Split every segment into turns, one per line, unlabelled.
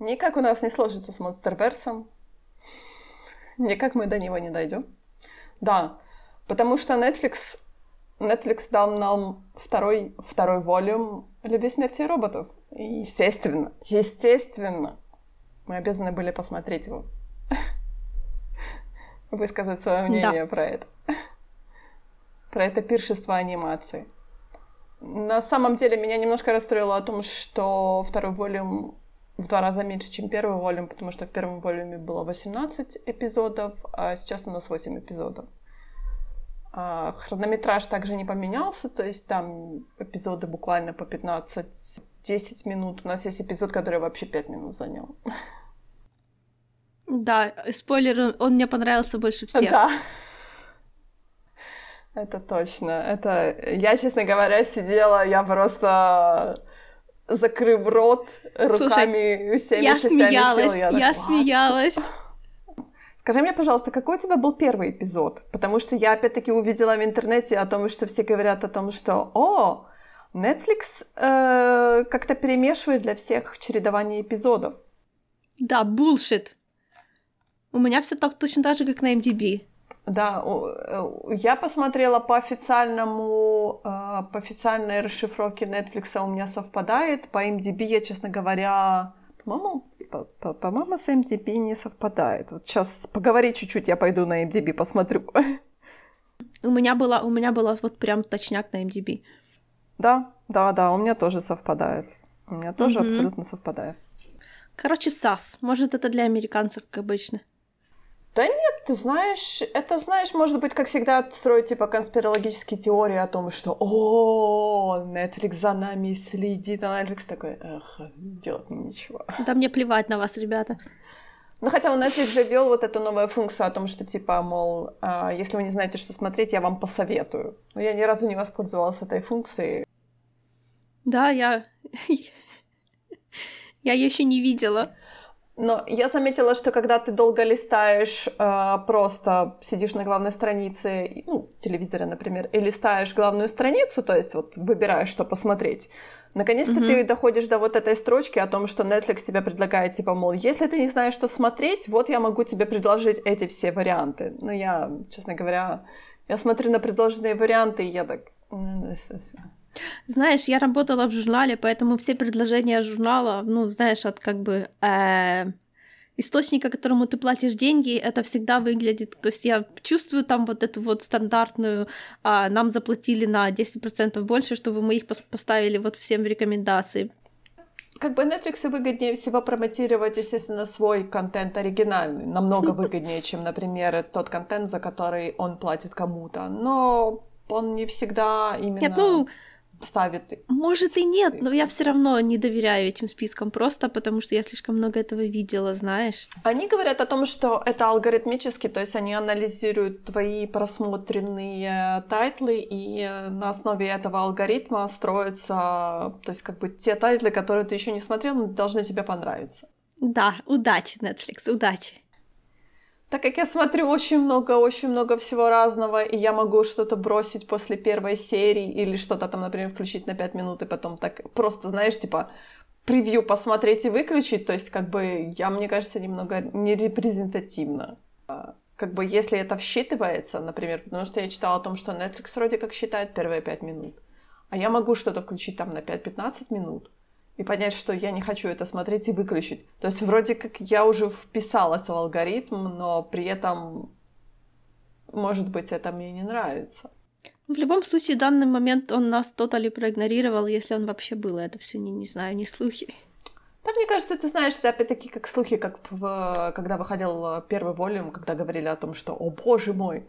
Никак у нас не сложится с Монстерверсом. Никак мы до него не дойдем. Да, потому что Netflix, Netflix дал нам второй, второй волюм «Любви, смерти и роботов». И естественно, естественно, мы обязаны были посмотреть его. Высказать свое мнение да. про это. Про это пиршество анимации. На самом деле меня немножко расстроило о том, что второй волюм в два раза меньше, чем первый волюм, потому что в первом волюме было 18 эпизодов, а сейчас у нас 8 эпизодов. А хронометраж также не поменялся, то есть там эпизоды буквально по 15-10 минут. У нас есть эпизод, который вообще 5 минут занял.
Да, спойлер, он мне понравился больше всех.
Да. Это точно. Это я, честно говоря, сидела, я просто закрыв рот руками Слушай, всеми
я смеялась, села, я, я так, смеялась.
Скажи мне, пожалуйста, какой у тебя был первый эпизод? Потому что я опять-таки увидела в интернете о том, что все говорят о том, что «О, Netflix э, как-то перемешивает для всех чередование эпизодов».
Да, bullshit. У меня все так точно так же, как на MDB.
Да, э, я посмотрела по официальному, э, по официальной расшифровке Netflix у меня совпадает. По MDB я, честно говоря, по-моему, по-моему, с MDB не совпадает. Вот сейчас поговори чуть-чуть, я пойду на MDB посмотрю.
У меня была, у меня была вот прям точняк на MDB.
Да, да, да, у меня тоже совпадает. У меня тоже угу. абсолютно совпадает.
Короче, САС. Может, это для американцев, как обычно.
Да нет, ты знаешь, это, знаешь, может быть, как всегда, строить, типа, конспирологические теории о том, что «О, Netflix за нами следит», а Netflix такой «Эх, делать ничего».
Да мне плевать на вас, ребята.
Ну, хотя у Netflix же ввел вот эту новую функцию о том, что, типа, мол, а, если вы не знаете, что смотреть, я вам посоветую. Но я ни разу не воспользовалась этой функцией.
Да, я... я еще не видела.
Но я заметила, что когда ты долго листаешь, э, просто сидишь на главной странице, ну, телевизора, например, и листаешь главную страницу, то есть вот выбираешь, что посмотреть, наконец-то mm-hmm. ты доходишь до вот этой строчки о том, что Netflix тебе предлагает, типа, мол, если ты не знаешь, что смотреть, вот я могу тебе предложить эти все варианты. Но я, честно говоря, я смотрю на предложенные варианты, и я так...
Знаешь, я работала в журнале, поэтому все предложения журнала, ну, знаешь, от как бы э, источника, которому ты платишь деньги, это всегда выглядит... То есть я чувствую там вот эту вот стандартную... Э, нам заплатили на 10% больше, чтобы мы их поставили вот всем в рекомендации.
Как бы Netflix выгоднее всего промотировать, естественно, свой контент оригинальный. Намного выгоднее, чем, например, тот контент, за который он платит кому-то. Но он не всегда именно... Нет, ну, ставит.
Может и нет, но я все равно не доверяю этим спискам, просто потому что я слишком много этого видела, знаешь.
Они говорят о том, что это алгоритмически, то есть они анализируют твои просмотренные тайтлы, и на основе этого алгоритма строятся, то есть как бы те тайтлы, которые ты еще не смотрел, должны тебе понравиться.
Да, удачи, Netflix, удачи.
Так как я смотрю очень много, очень много всего разного, и я могу что-то бросить после первой серии или что-то там, например, включить на 5 минут и потом так просто, знаешь, типа превью посмотреть и выключить, то есть как бы я, мне кажется, немного нерепрезентативно. Как бы если это считывается, например, потому что я читала о том, что Netflix вроде как считает первые 5 минут, а я могу что-то включить там на 5-15 минут, и понять, что я не хочу это смотреть и выключить. То есть вроде как я уже вписалась в алгоритм, но при этом, может быть, это мне не нравится.
В любом случае, в данный момент он нас тотали проигнорировал, если он вообще был. Это все не, не знаю, не слухи.
Да, мне кажется, ты знаешь, это опять-таки как слухи, как в, когда выходил первый волюм, когда говорили о том, что, о боже мой,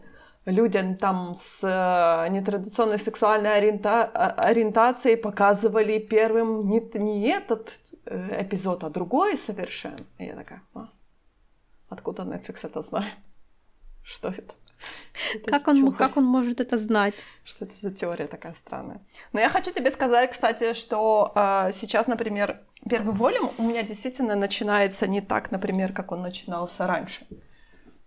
людям там с э, нетрадиционной сексуальной ориента... ориентацией показывали первым не, не этот э, эпизод, а другой совершенно. И я такая, а? откуда Netflix это знает? Что это?
как, он, как он может это знать?
Что это за теория такая странная? Но я хочу тебе сказать, кстати, что э, сейчас, например, первый волюм у меня действительно начинается не так, например, как он начинался раньше.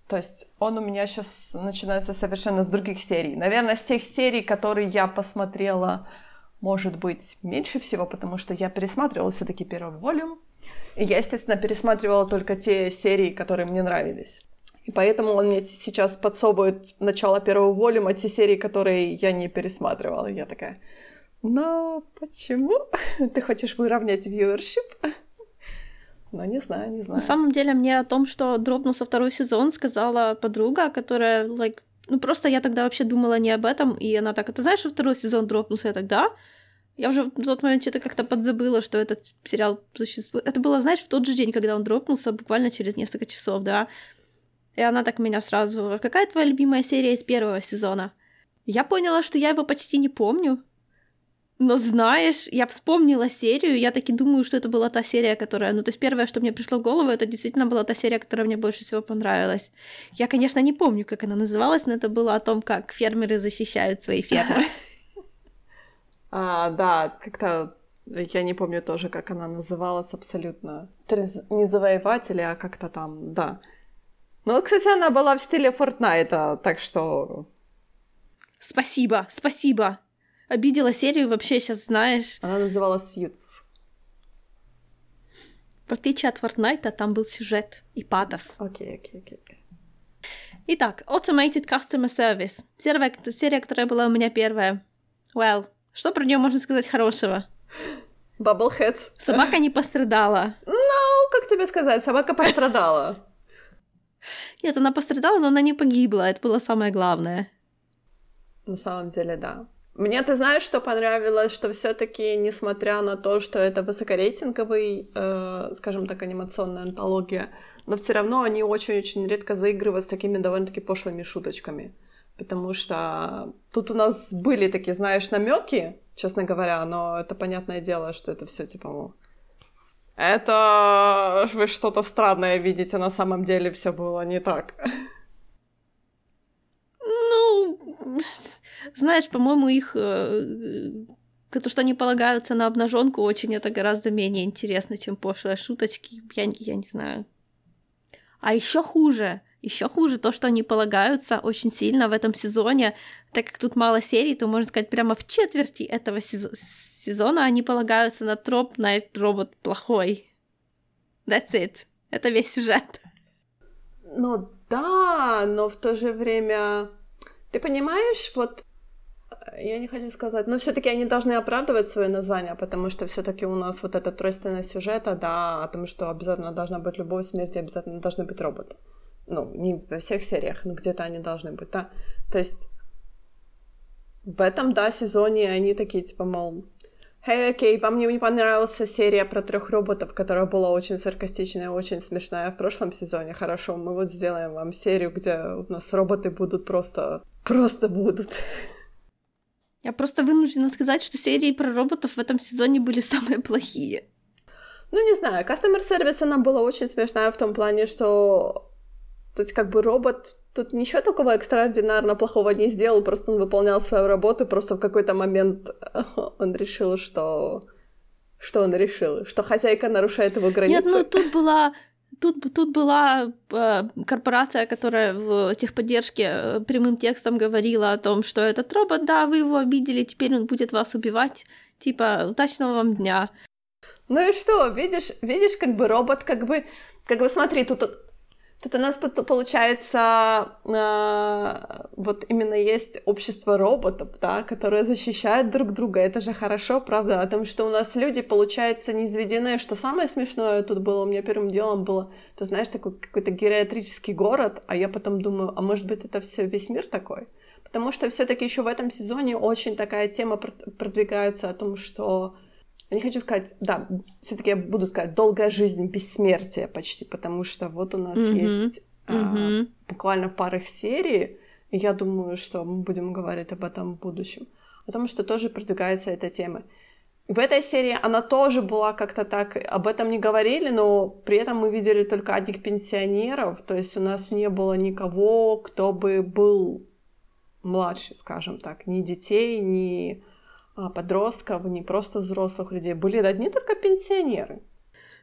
То есть он у меня сейчас начинается совершенно с других серий. Наверное, с тех серий, которые я посмотрела, может быть, меньше всего, потому что я пересматривала все-таки первый волюм. я, естественно, пересматривала только те серии, которые мне нравились. И поэтому он мне сейчас подсовывает начало первого волюма, те серии, которые я не пересматривала. Я такая, но почему? Ты хочешь выровнять viewership? Ну, не знаю, не знаю.
На самом деле, мне о том, что дропнулся второй сезон, сказала подруга, которая, like, ну просто я тогда вообще думала не об этом, и она так, ты знаешь, что второй сезон дропнулся? Я тогда я уже в тот момент что-то как-то подзабыла, что этот сериал существует. Это было, знаешь, в тот же день, когда он дропнулся, буквально через несколько часов, да. И она так меня сразу... «А какая твоя любимая серия из первого сезона? Я поняла, что я его почти не помню. Но знаешь, я вспомнила серию, я таки думаю, что это была та серия, которая... Ну, то есть первое, что мне пришло в голову, это действительно была та серия, которая мне больше всего понравилась. Я, конечно, не помню, как она называлась, но это было о том, как фермеры защищают свои фермы.
А, да, как-то я не помню тоже, как она называлась абсолютно. То есть не завоеватели, а как-то там, да. Ну, кстати, она была в стиле Фортнайта, так что...
Спасибо, спасибо. Обидела серию вообще сейчас, знаешь.
Она называлась Сьюз.
В отличие от Фортнайта, там был сюжет и патос.
Окей, окей, окей.
Итак, Automated Customer Service. Серия, серия, которая была у меня первая. Well, что про нее можно сказать хорошего?
Bubblehead.
Собака не пострадала.
Ну, как тебе сказать, собака пострадала.
Нет, она пострадала, но она не погибла. Это было самое главное.
На самом деле, да. Мне, ты знаешь, что понравилось, что все-таки, несмотря на то, что это высокорейтинговый, э, скажем так, анимационная антология, но все равно они очень-очень редко заигрывают с такими довольно-таки пошлыми шуточками. Потому что тут у нас были такие, знаешь, намеки, честно говоря, но это понятное дело, что это все типа, это вы что-то странное видите, на самом деле все было не так.
Ну, знаешь, по-моему, их э, то, что они полагаются на обнаженку, очень это гораздо менее интересно, чем пошлые шуточки. Я, я не знаю. А еще хуже, еще хуже то, что они полагаются очень сильно в этом сезоне, так как тут мало серий, то можно сказать, прямо в четверти этого сезона они полагаются на троп на робот плохой. That's it. Это весь сюжет.
Ну да, но в то же время ты понимаешь, вот я не хочу сказать, но все-таки они должны оправдывать свое название, потому что все-таки у нас вот эта тройственность сюжета, да, о том, что обязательно должна быть любовь, смерть и обязательно должны быть роботы. Ну, не во всех сериях, но где-то они должны быть, да. То есть в этом, да, сезоне они такие, типа, мол, Эй, окей, вам не понравилась серия про трех роботов, которая была очень саркастичная, очень смешная в прошлом сезоне. Хорошо, мы вот сделаем вам серию, где у нас роботы будут просто... Просто будут.
Я просто вынуждена сказать, что серии про роботов в этом сезоне были самые плохие.
Ну, не знаю, Customer Service, она была очень смешная в том плане, что... То есть, как бы робот тут ничего такого экстраординарно плохого не сделал, просто он выполнял свою работу, просто в какой-то момент он решил, что... Что он решил? Что хозяйка нарушает его границы?
Нет, ну тут была Тут, тут была э, корпорация, которая в техподдержке э, прямым текстом говорила о том, что этот робот, да, вы его обидели, теперь он будет вас убивать. Типа, удачного вам дня.
Ну и что, видишь, видишь, как бы робот, как бы, как бы смотри, тут Тут у нас получается э, вот именно есть общество роботов, да, которые защищают друг друга. Это же хорошо, правда? О том, что у нас люди, получается, не изведены. Что самое смешное тут было, у меня первым делом было, ты знаешь, такой какой-то гериатрический город, а я потом думаю, а может быть это все весь мир такой? Потому что все-таки еще в этом сезоне очень такая тема продвигается о том, что я не хочу сказать, да, все-таки я буду сказать долгая жизнь, бессмертие почти, потому что вот у нас mm-hmm. есть mm-hmm. А, буквально пара серий, и я думаю, что мы будем говорить об этом в будущем, о том, что тоже продвигается эта тема. В этой серии она тоже была как-то так, об этом не говорили, но при этом мы видели только одних пенсионеров, то есть у нас не было никого, кто бы был младше, скажем так, ни детей, ни подростков, не просто взрослых людей, были одни только пенсионеры.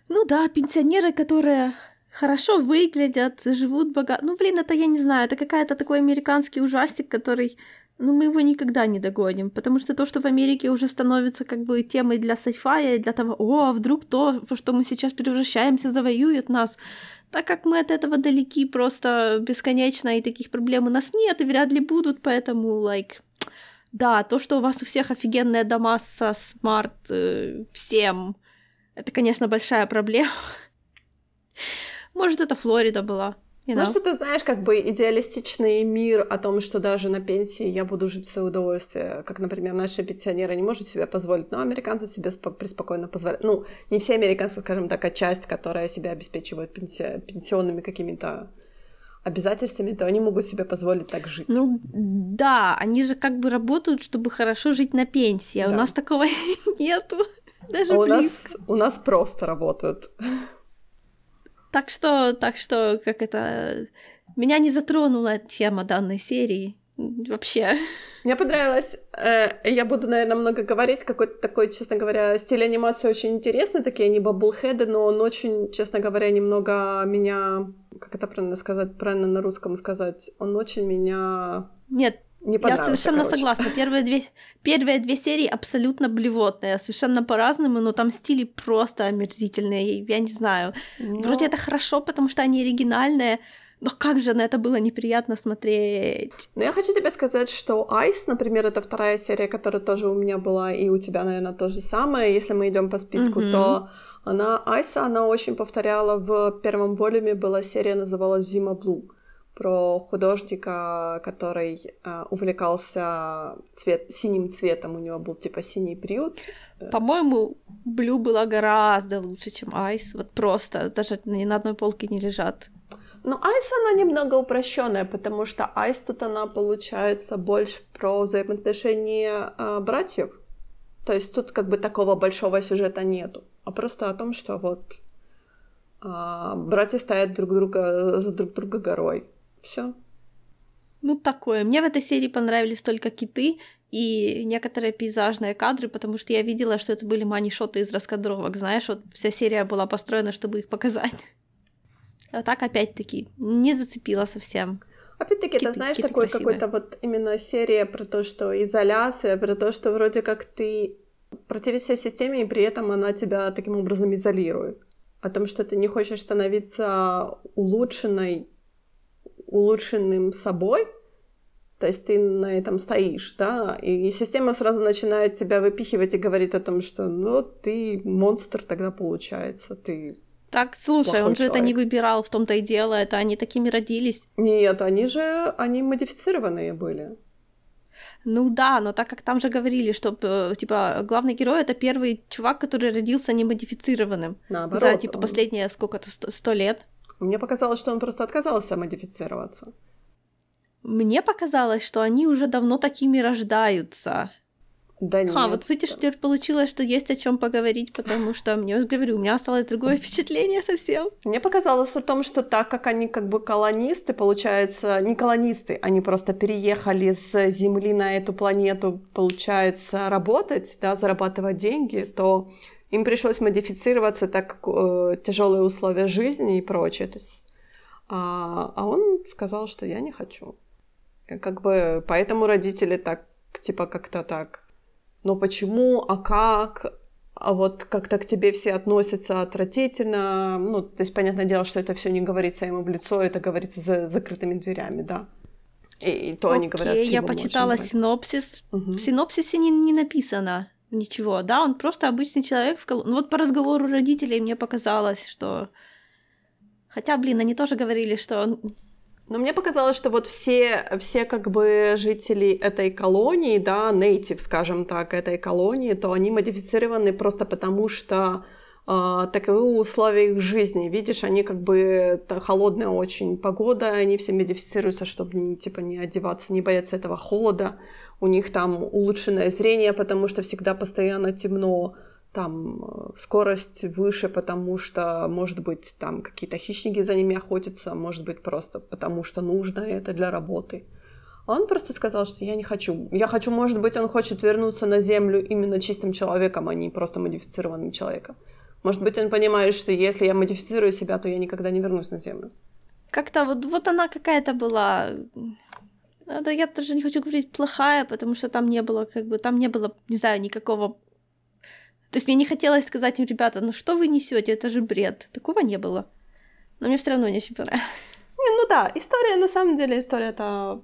Ну да, пенсионеры, которые хорошо выглядят, живут богато. Ну, блин, это я не знаю, это какая-то такой американский ужастик, который ну, мы его никогда не догоним, потому что то, что в Америке уже становится как бы темой для сайфая, для того, о, а вдруг то, во что мы сейчас превращаемся, завоюет нас, так как мы от этого далеки просто бесконечно, и таких проблем у нас нет, и вряд ли будут, поэтому, like, да, то, что у вас у всех офигенные дома со смарт э, всем, это, конечно, большая проблема. Может, это Флорида была.
You know? Может, это, знаешь, как бы идеалистичный мир о том, что даже на пенсии я буду жить в свое удовольствие, как, например, наши пенсионеры не могут себе позволить, но американцы себе преспокойно позволяют. Ну, не все американцы, скажем так, а часть, которая себя обеспечивает пенси... пенсионными какими-то обязательствами, то они могут себе позволить так жить.
Ну да, они же как бы работают, чтобы хорошо жить на пенсии, а да. у нас такого нету, даже
а
близко.
У нас, у нас просто работают.
Так что, так что, как это... Меня не затронула тема данной серии вообще.
Мне понравилось, э, я буду, наверное, много говорить, какой-то такой, честно говоря, стиль анимации очень интересный, такие они баблхеды, но он очень, честно говоря, немного меня, как это правильно сказать, правильно на русском сказать, он очень меня...
Нет, не Я совершенно короче. согласна. Первые две, первые две серии абсолютно блевотные, совершенно по-разному, но там стили просто омерзительные. Я не знаю. Но... Вроде это хорошо, потому что они оригинальные, но как же на это было неприятно смотреть.
Ну, я хочу тебе сказать, что Айс, например, это вторая серия, которая тоже у меня была, и у тебя, наверное, то же самое. Если мы идем по списку, mm-hmm. то она Айса, она очень повторяла в первом волюме была серия, называлась Зима Блу про художника, который э, увлекался цвет, синим цветом, у него был типа синий приют.
По-моему, Блю была гораздо лучше, чем Айс. Вот просто, даже ни на одной полке не лежат.
Ну, Айс, она немного упрощенная, потому что Айс тут она получается больше про взаимоотношения э, братьев. То есть тут как бы такого большого сюжета нету, а просто о том, что вот э, братья стоят друг друга за друг друга горой. Все.
Ну, такое. Мне в этой серии понравились только киты и некоторые пейзажные кадры, потому что я видела, что это были манишоты из раскадровок. Знаешь, вот вся серия была построена, чтобы их показать. А так, опять-таки, не зацепила совсем.
Опять-таки, это, знаешь, киты такой какой-то вот именно серия про то, что изоляция, про то, что вроде как ты противишься системе, и при этом она тебя таким образом изолирует. О том, что ты не хочешь становиться улучшенной улучшенным собой, то есть ты на этом стоишь, да, и система сразу начинает тебя выпихивать и говорит о том, что, ну, ты монстр тогда получается, ты
так, слушай, он же человек. это не выбирал, в том-то и дело, это они такими родились.
Нет, они же, они модифицированные были.
Ну да, но так как там же говорили, что э, типа главный герой это первый чувак, который родился немодифицированным. Наоборот. За типа последние сколько-то сто лет.
Мне показалось, что он просто отказался модифицироваться.
Мне показалось, что они уже давно такими рождаются. Да нет. А, вот видишь, теперь получилось, что есть о чем поговорить, потому что мне, говорю, у меня осталось другое впечатление совсем.
Мне показалось о том, что так как они как бы колонисты, получается, не колонисты, они просто переехали с Земли на эту планету, получается, работать, да, зарабатывать деньги, то им пришлось модифицироваться, так как э, тяжелые условия жизни и прочее. То есть, а, а он сказал, что я не хочу. Как бы поэтому родители так, типа, как-то так. Но почему, а как? А вот как-то к тебе все относятся отвратительно. Ну, то есть, понятное дело, что это все не говорится ему в лицо, это говорится за закрытыми дверями, да.
И, и то Окей, они говорят. Я почитала синопсис. Угу. В синопсисе не, не написано ничего, да, он просто обычный человек. В кол... Ну вот по разговору родителей мне показалось, что... Хотя, блин, они тоже говорили, что он...
Но мне показалось, что вот все, все как бы жители этой колонии, да, нейтив, скажем так, этой колонии, то они модифицированы просто потому, что э, таковы условия их жизни. Видишь, они как бы холодная очень погода, они все модифицируются, чтобы типа не одеваться, не бояться этого холода у них там улучшенное зрение, потому что всегда постоянно темно, там э, скорость выше, потому что, может быть, там какие-то хищники за ними охотятся, может быть, просто потому что нужно это для работы. А он просто сказал, что я не хочу. Я хочу, может быть, он хочет вернуться на Землю именно чистым человеком, а не просто модифицированным человеком. Может быть, он понимает, что если я модифицирую себя, то я никогда не вернусь на Землю.
Как-то вот, вот она какая-то была Да, я даже не хочу говорить плохая, потому что там не было, как бы, там не было, не знаю, никакого... То есть мне не хотелось сказать им, ребята, ну что вы несете, это же бред. Такого не было. Но мне все равно не очень понравилось.
Не, ну да, история, на самом деле, история-то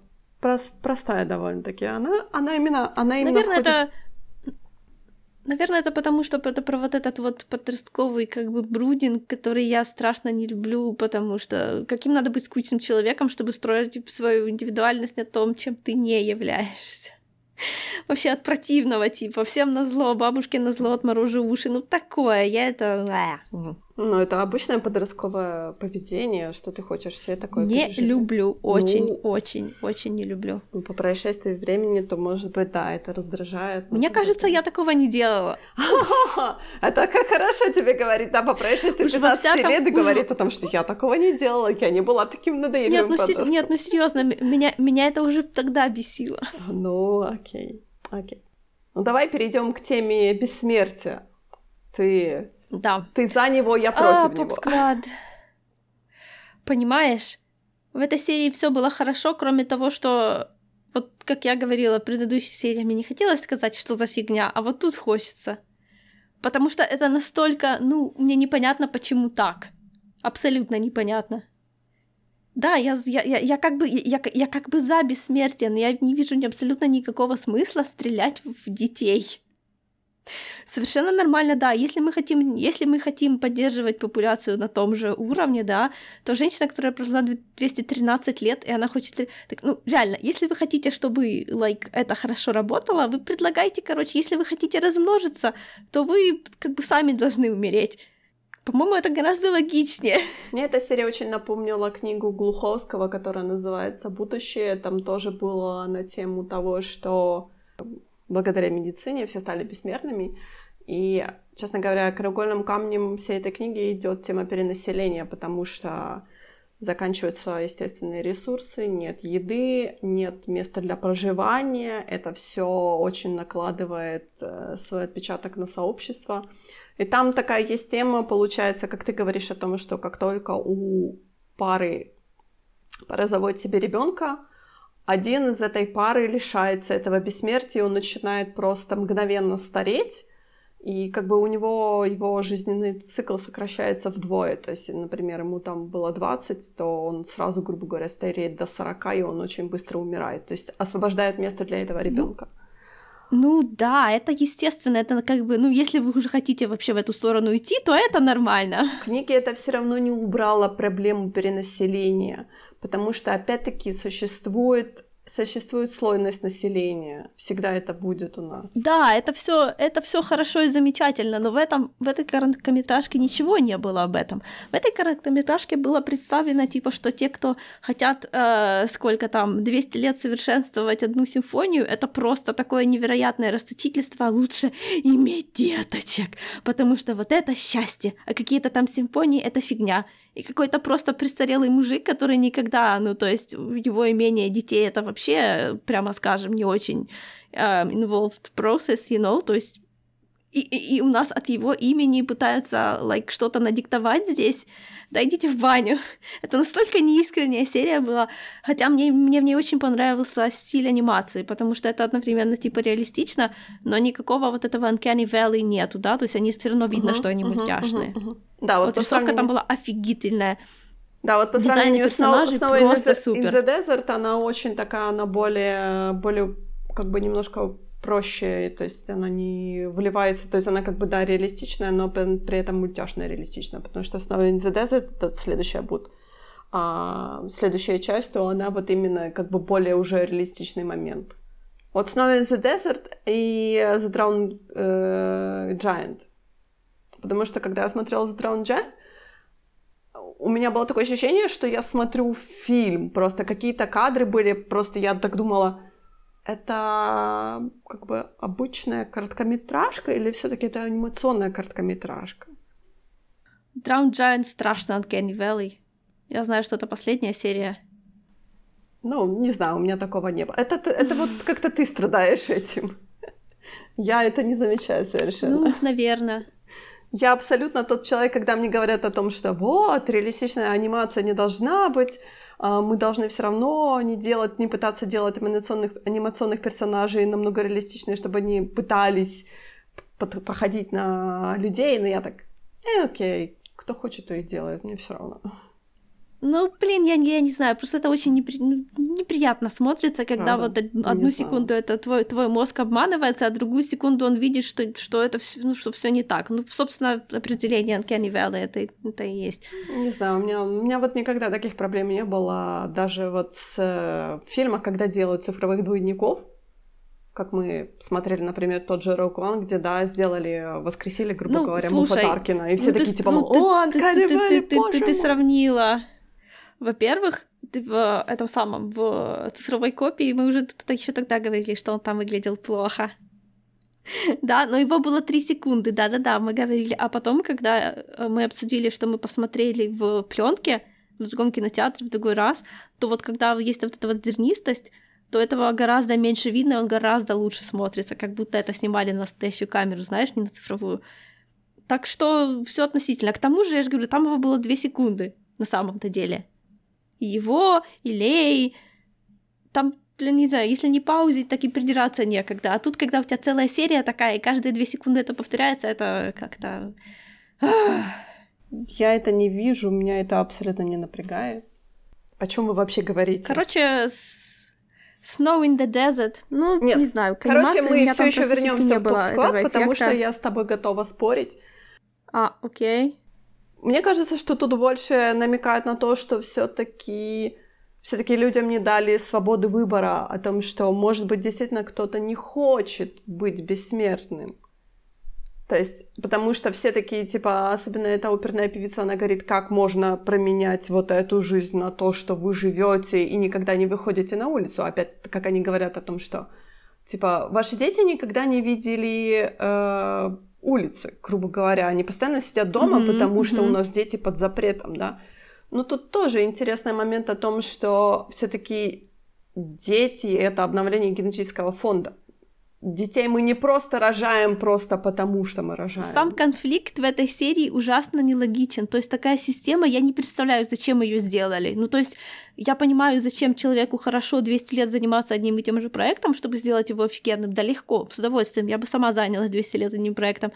простая довольно-таки. Она, она именно, она именно
Наверное, входит... это Наверное, это потому, что это про вот этот вот подростковый как бы брудинг, который я страшно не люблю, потому что каким надо быть скучным человеком, чтобы строить свою индивидуальность на том, чем ты не являешься. Вообще от противного типа, всем на зло, бабушке на зло, отморожу уши, ну такое, я это...
Ну, это обычное подростковое поведение, что ты хочешь все такое
Не пережить. люблю, очень, ну, очень, очень не люблю.
Ну, по происшествии времени, то, может быть, да, это раздражает.
Мне кажется, я такого не делала.
Это как хорошо тебе говорить, да, по происшествии 15 лет и говорит о том, что я такого не делала, я не была таким надоедливым
Нет, ну, нет, ну серьезно, меня, меня это уже тогда бесило.
Ну, окей, окей. Ну, давай перейдем к теме бессмертия. Ты
да.
Ты за него, я против а, него.
Сквад. Понимаешь, в этой серии все было хорошо, кроме того, что вот как я говорила в предыдущей серии, мне не хотелось сказать, что за фигня, а вот тут хочется. Потому что это настолько, ну, мне непонятно, почему так. Абсолютно непонятно. Да, я, я, я, я как бы я, я как бы за бессмертие, но я не вижу абсолютно никакого смысла стрелять в детей. Совершенно нормально, да. Если мы хотим, если мы хотим поддерживать популяцию на том же уровне, да, то женщина, которая прожила 213 лет, и она хочет... Так, ну, реально, если вы хотите, чтобы, like, это хорошо работало, вы предлагаете, короче, если вы хотите размножиться, то вы как бы сами должны умереть. По-моему, это гораздо логичнее.
Мне эта серия очень напомнила книгу Глуховского, которая называется «Будущее». Там тоже было на тему того, что благодаря медицине все стали бессмертными. И, честно говоря, краеугольным камнем всей этой книги идет тема перенаселения, потому что заканчиваются естественные ресурсы, нет еды, нет места для проживания. Это все очень накладывает э, свой отпечаток на сообщество. И там такая есть тема, получается, как ты говоришь о том, что как только у пары пара заводит себе ребенка, один из этой пары лишается этого бессмертия, он начинает просто мгновенно стареть, и как бы у него его жизненный цикл сокращается вдвое. То есть, например, ему там было 20, то он сразу, грубо говоря, стареет до 40, и он очень быстро умирает. То есть освобождает место для этого ребенка.
Ну, ну да, это естественно, это как бы, ну, если вы уже хотите вообще в эту сторону идти, то это нормально.
В книге это все равно не убрало проблему перенаселения потому что, опять-таки, существует существует слойность населения. Всегда это будет у нас.
Да, это все это все хорошо и замечательно, но в этом в этой короткометражке ничего не было об этом. В этой короткометражке было представлено типа, что те, кто хотят э, сколько там 200 лет совершенствовать одну симфонию, это просто такое невероятное расточительство, лучше иметь деточек, потому что вот это счастье, а какие-то там симфонии это фигня и какой-то просто престарелый мужик, который никогда, ну, то есть его имение детей это вообще, прямо скажем, не очень uh, involved process, you know, то есть и, и, и у нас от его имени пытаются like, что-то надиктовать здесь. Да идите в баню. Это настолько неискренняя серия была. Хотя мне, мне в ней очень понравился стиль анимации, потому что это одновременно типа реалистично, но никакого вот этого Uncanny Valley нету, да, то есть они все равно видно, uh-huh, что они uh-huh, мультяшные. Uh-huh, uh-huh. Да, вот, вот рисовка сравнению... там была офигительная.
Да, вот по Дизайн сравнению с Snow, Snow in, the, супер. in the Desert, она очень такая, она более, более как бы немножко проще, то есть она не вливается, то есть она как бы, да, реалистичная, но при этом мультяшная реалистичная, потому что the Desert, это следующая будет, а следующая часть, то она вот именно как бы более уже реалистичный момент. Вот Snow in the Desert и The Drowned э, Giant. Потому что когда я смотрела The Drowned Giant, у меня было такое ощущение, что я смотрю фильм. Просто какие-то кадры были, просто я так думала, это как бы обычная короткометражка или все-таки это анимационная короткометражка?
Drowned Giant страшно от Kenny Valley. Я знаю, что это последняя серия.
Ну, не знаю, у меня такого не было. Это, это вот как-то ты страдаешь этим. Я это не замечаю совершенно.
Ну, наверное.
Я абсолютно тот человек, когда мне говорят о том, что вот, реалистичная анимация не должна быть, мы должны все равно не делать, не пытаться делать анимационных, анимационных персонажей намного реалистичнее, чтобы они пытались походить на людей, но я так, э, окей, кто хочет, то и делает, мне все равно.
Ну, блин, я, я не знаю, просто это очень непри... Ну, неприятно смотрится, когда Правда? вот одну не секунду знаю. это твой, твой мозг обманывается, а другую секунду он видит, что, что это все, ну, что все не так. Ну, собственно, определение Uncanny Valley это, это и есть.
Не знаю, у меня, у меня вот никогда таких проблем не было, даже вот с э, фильмах, когда делают цифровых двойников, как мы смотрели, например, тот же Rogue One, где, да, сделали, воскресили, грубо ну, говоря, слушай, Муфа Таркина, и все ну, такие, типа, ну, о, Uncanny Valley,
ты, ты, ты, ты сравнила во-первых, в этом самом, в цифровой копии мы уже еще тогда говорили, что он там выглядел плохо. Да, но его было три секунды, да-да-да, мы говорили. А потом, когда э, мы обсудили, что мы посмотрели в пленке в другом кинотеатре в другой раз, то вот когда есть вот эта вот зернистость, то этого гораздо меньше видно, и он гораздо лучше смотрится, как будто это снимали на настоящую камеру, знаешь, не на цифровую. Так что все относительно. К тому же, я же говорю, там его было две секунды на самом-то деле его, и Лей. Там, блин, не знаю, если не паузить, так и придираться некогда. А тут, когда у тебя целая серия такая, и каждые две секунды это повторяется, это как-то...
Я это не вижу, меня это абсолютно не напрягает. О чем вы вообще говорите?
Короче, с... Snow in the Desert. Ну,
Нет.
не знаю, к
Короче, мы все еще вернемся в поп потому что я с тобой готова спорить.
А, окей.
Мне кажется, что тут больше намекает на то, что все-таки все-таки людям не дали свободы выбора о том, что, может быть, действительно кто-то не хочет быть бессмертным. То есть, потому что все такие, типа, особенно эта оперная певица, она говорит, как можно променять вот эту жизнь на то, что вы живете и никогда не выходите на улицу. Опять, как они говорят о том, что, типа, ваши дети никогда не видели э, улицы, грубо говоря. Они постоянно сидят дома, mm-hmm, потому что mm-hmm. у нас дети под запретом, да. Но тут тоже интересный момент о том, что все-таки дети это обновление генетического фонда детей мы не просто рожаем просто потому, что мы рожаем.
Сам конфликт в этой серии ужасно нелогичен. То есть такая система, я не представляю, зачем ее сделали. Ну, то есть я понимаю, зачем человеку хорошо 200 лет заниматься одним и тем же проектом, чтобы сделать его офигенным. Да легко, с удовольствием. Я бы сама занялась 200 лет одним проектом.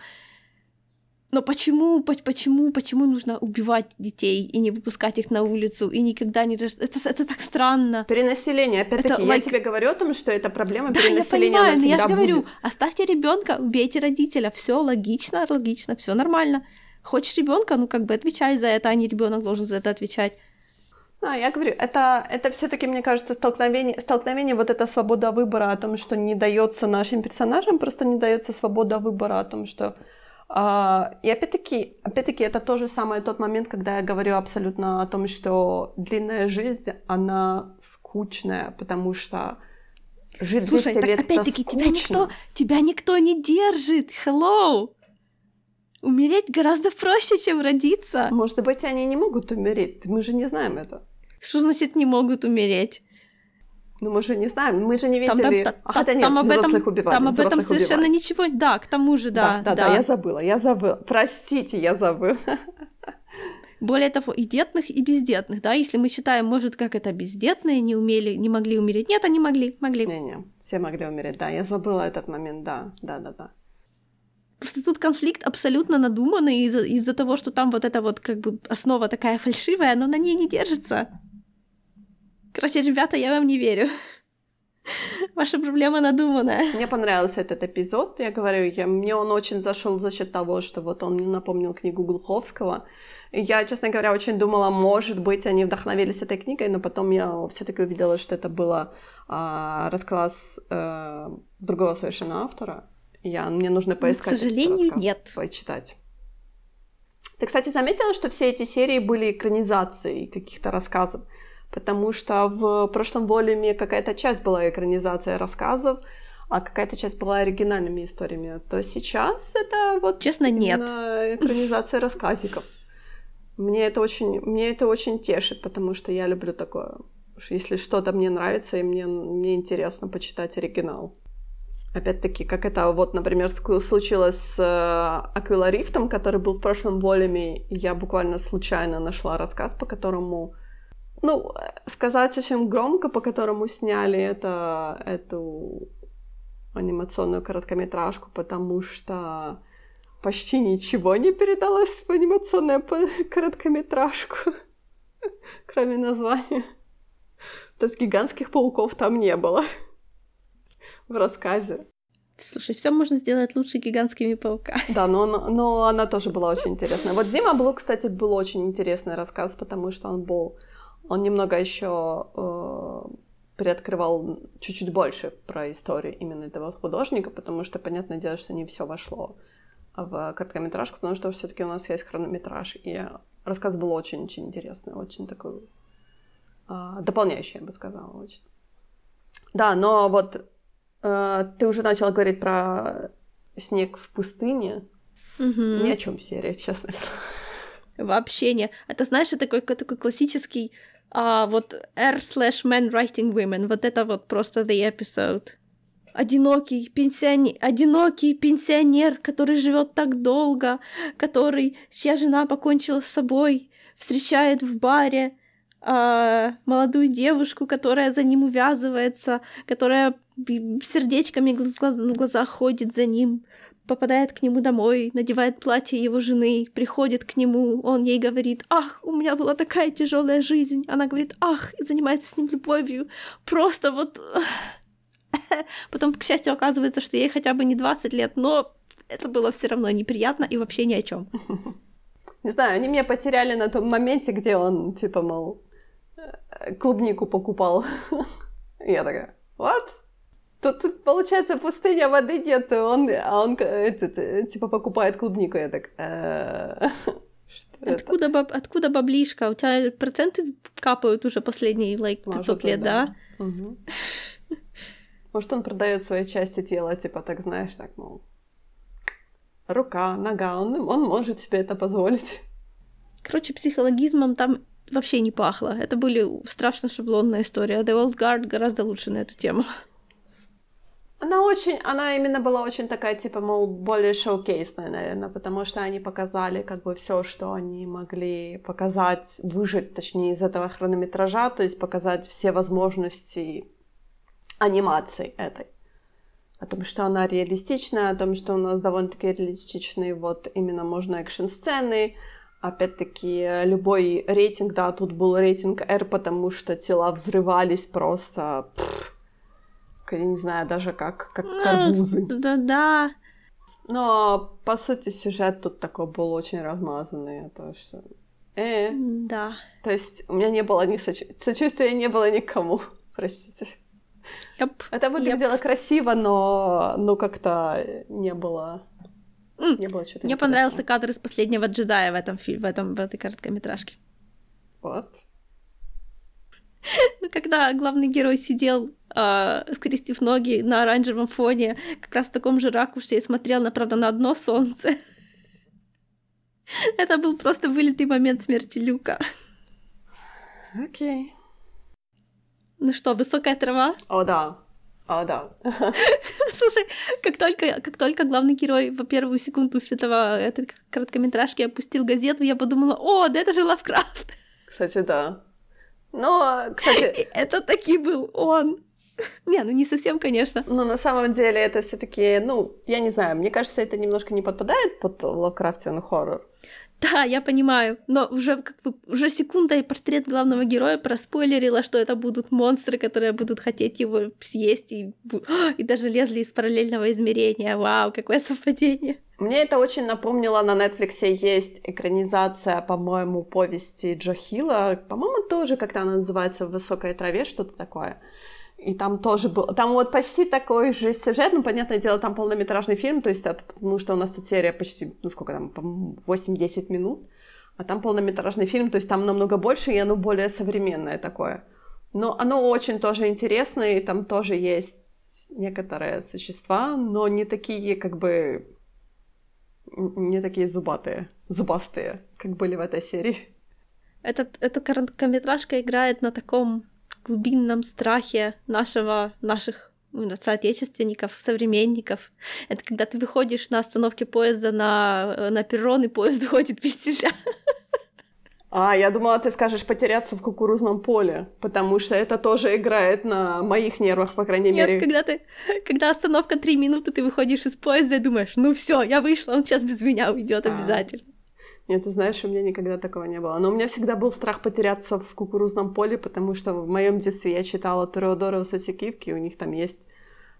Но почему, почему, почему нужно убивать детей и не выпускать их на улицу и никогда не это, это так странно.
Перенаселение. Опять-таки, это, я like... тебе говорю о том, что это проблема
да,
перенаселения.
Я понимаю, но я же говорю, оставьте ребенка, убейте родителя. Все логично, логично, все нормально. Хочешь ребенка, ну как бы отвечай за это, а не ребенок должен за это отвечать.
А, я говорю, это, это все-таки, мне кажется, столкновение, столкновение, вот эта свобода выбора о том, что не дается нашим персонажам, просто не дается свобода выбора о том, что и опять-таки, опять-таки, это то же самое тот момент, когда я говорю абсолютно о том, что длинная жизнь, она скучная, потому что жить Слушай, 200 так лет опять-таки
тебя никто, тебя никто не держит. Hello! Умереть гораздо проще, чем родиться.
Может быть, они не могут умереть. Мы же не знаем это.
Что значит не могут умереть?
Ну, мы же не знаем, мы же не видели...
Там, там, а, нет, там об этом,
убивали,
там об этом совершенно убивали. ничего... Да, к тому же, да,
да. Да, да, я забыла, я забыла. Простите, я забыла.
Более того, и детных, и бездетных, да, если мы считаем, может, как это бездетные не умели, не могли умереть. Нет, они могли, могли.
Не-не, все могли умереть, да, я забыла этот момент, да, да-да-да.
Просто тут конфликт абсолютно надуманный из-за, из-за того, что там вот эта вот как бы основа такая фальшивая, но на ней не держится. Короче, ребята, я вам не верю. Ваша проблема надуманная.
Мне понравился этот эпизод. Я говорю, я, мне он очень зашел за счет того, что вот он мне напомнил книгу Глуховского. И я, честно говоря, очень думала, может быть, они вдохновились этой книгой, но потом я все-таки увидела, что это было а, рассказ а, другого совершенно автора. Я, мне нужно поискать.
к сожалению, нет.
Почитать. Ты, кстати, заметила, что все эти серии были экранизацией каких-то рассказов? Потому что в прошлом волюме какая-то часть была экранизация рассказов, а какая-то часть была оригинальными историями, то сейчас это вот
честно нет
экранизация рассказиков. Мне это очень, мне это очень тешит, потому что я люблю такое. Если что-то мне нравится и мне мне интересно почитать оригинал. Опять-таки, как это вот, например, случилось с э, Аквиларифтом, который был в прошлом волюме. Я буквально случайно нашла рассказ, по которому ну, сказать очень громко, по которому сняли это, эту анимационную короткометражку, потому что почти ничего не передалось в анимационную короткометражку, кроме названия. То есть гигантских пауков там не было в рассказе.
Слушай, все можно сделать лучше гигантскими пауками.
Да, но, но она тоже была очень интересная. Вот Зима Блу, кстати, был очень интересный рассказ, потому что он был он немного еще э, приоткрывал чуть-чуть больше про историю именно этого художника, потому что, понятное дело, что не все вошло в короткометражку, потому что все-таки у нас есть хронометраж, и рассказ был очень-очень интересный, очень такой э, дополняющий, я бы сказала, очень. Да, но вот э, ты уже начала говорить про снег в пустыне. Угу. Ни о чем серия, честно.
Вообще не. Это, знаешь, такой, такой классический а вот R slash men writing women, вот это вот просто the episode. Одинокий пенсионер, одинокий пенсионер, который живет так долго, который, чья жена покончила с собой, встречает в баре а, молодую девушку, которая за ним увязывается, которая сердечками в глазах ходит за ним, попадает к нему домой, надевает платье его жены, приходит к нему, он ей говорит, ах, у меня была такая тяжелая жизнь, она говорит, ах, и занимается с ним любовью, просто вот... Потом, к счастью, оказывается, что ей хотя бы не 20 лет, но это было все равно неприятно и вообще ни о чем.
Не знаю, они меня потеряли на том моменте, где он, типа, мол, э, клубнику покупал. Я такая, what? Тут, получается, пустыня, воды нет, он, а он этот, э, типа покупает клубнику. Я так... «Э,
откуда, баб, откуда баблишка? У тебя проценты капают уже последние like, 500 Может, лет, да? да? Угу.
Может, он продает свои части тела, типа, так знаешь, так, мол, рука, нога, он, он может себе это позволить.
Короче, психологизмом там вообще не пахло. Это были страшно шаблонная история. The Old Guard гораздо лучше на эту тему.
Она очень, она именно была очень такая, типа, мол, более шоу-кейсная, наверное, потому что они показали как бы все, что они могли показать, выжить, точнее, из этого хронометража, то есть показать все возможности анимации этой. О том, что она реалистичная, о том, что у нас довольно-таки реалистичные вот именно можно экшн-сцены, Опять-таки, любой рейтинг, да, тут был рейтинг R, потому что тела взрывались просто... Пфф, я не знаю даже как, как карбузы.
Да-да.
Но, по сути, сюжет тут такой был очень размазанный, то что... Э,
да.
То есть у меня не было ни сочувствия, сочувствия не было никому, простите.
Yep.
Это выглядело yep. красиво, но, но как-то не было
mm. не было что-то Мне понравился кадр из последнего джедая в этом фильме, в этом в этой короткометражке.
Вот.
Когда главный герой сидел, э, скрестив ноги на оранжевом фоне, как раз в таком же ракурсе и смотрел, на, правда, на одно солнце. Это был просто вылитый момент смерти Люка.
Окей. Okay.
Ну что, высокая трава?
О, да. О, да.
Слушай, как только, как только главный герой во первую секунду этого этой короткометражки опустил газету, я подумала, о, да это же Лавкрафт.
Кстати, да. Но, кстати...
Это таки был он. Не, ну не совсем, конечно.
Но на самом деле это все таки ну, я не знаю, мне кажется, это немножко не подпадает под лавкрафтиан хоррор.
Да, я понимаю, но уже как бы уже секунда и портрет главного героя проспойлерила, что это будут монстры, которые будут хотеть его съесть и, и даже лезли из параллельного измерения. Вау, какое совпадение.
Мне это очень напомнило, на Netflix есть экранизация, по-моему, повести Джо Хилла, по-моему, тоже как-то она называется «В высокой траве», что-то такое. И там тоже был, там вот почти такой же сюжет, ну, понятное дело, там полнометражный фильм, то есть, это, потому что у нас тут серия почти, ну, сколько там, 8-10 минут, а там полнометражный фильм, то есть там намного больше, и оно более современное такое. Но оно очень тоже интересное, и там тоже есть некоторые существа, но не такие, как бы, не такие зубатые, зубастые, как были в этой серии.
Этот, эта короткометражка играет на таком глубинном страхе нашего, наших соотечественников, современников. Это когда ты выходишь на остановке поезда на, на перрон, и поезд ходит без тебя.
А, я думала, ты скажешь потеряться в кукурузном поле, потому что это тоже играет на моих нервах, по крайней
Нет,
мере.
когда ты, когда остановка три минуты, ты выходишь из поезда и думаешь, ну все, я вышла, он сейчас без меня уйдет
А.
обязательно.
Нет, ты знаешь, у меня никогда такого не было. Но у меня всегда был страх потеряться в кукурузном поле, потому что в моем детстве я читала Тореодора Сосикивки, у них там есть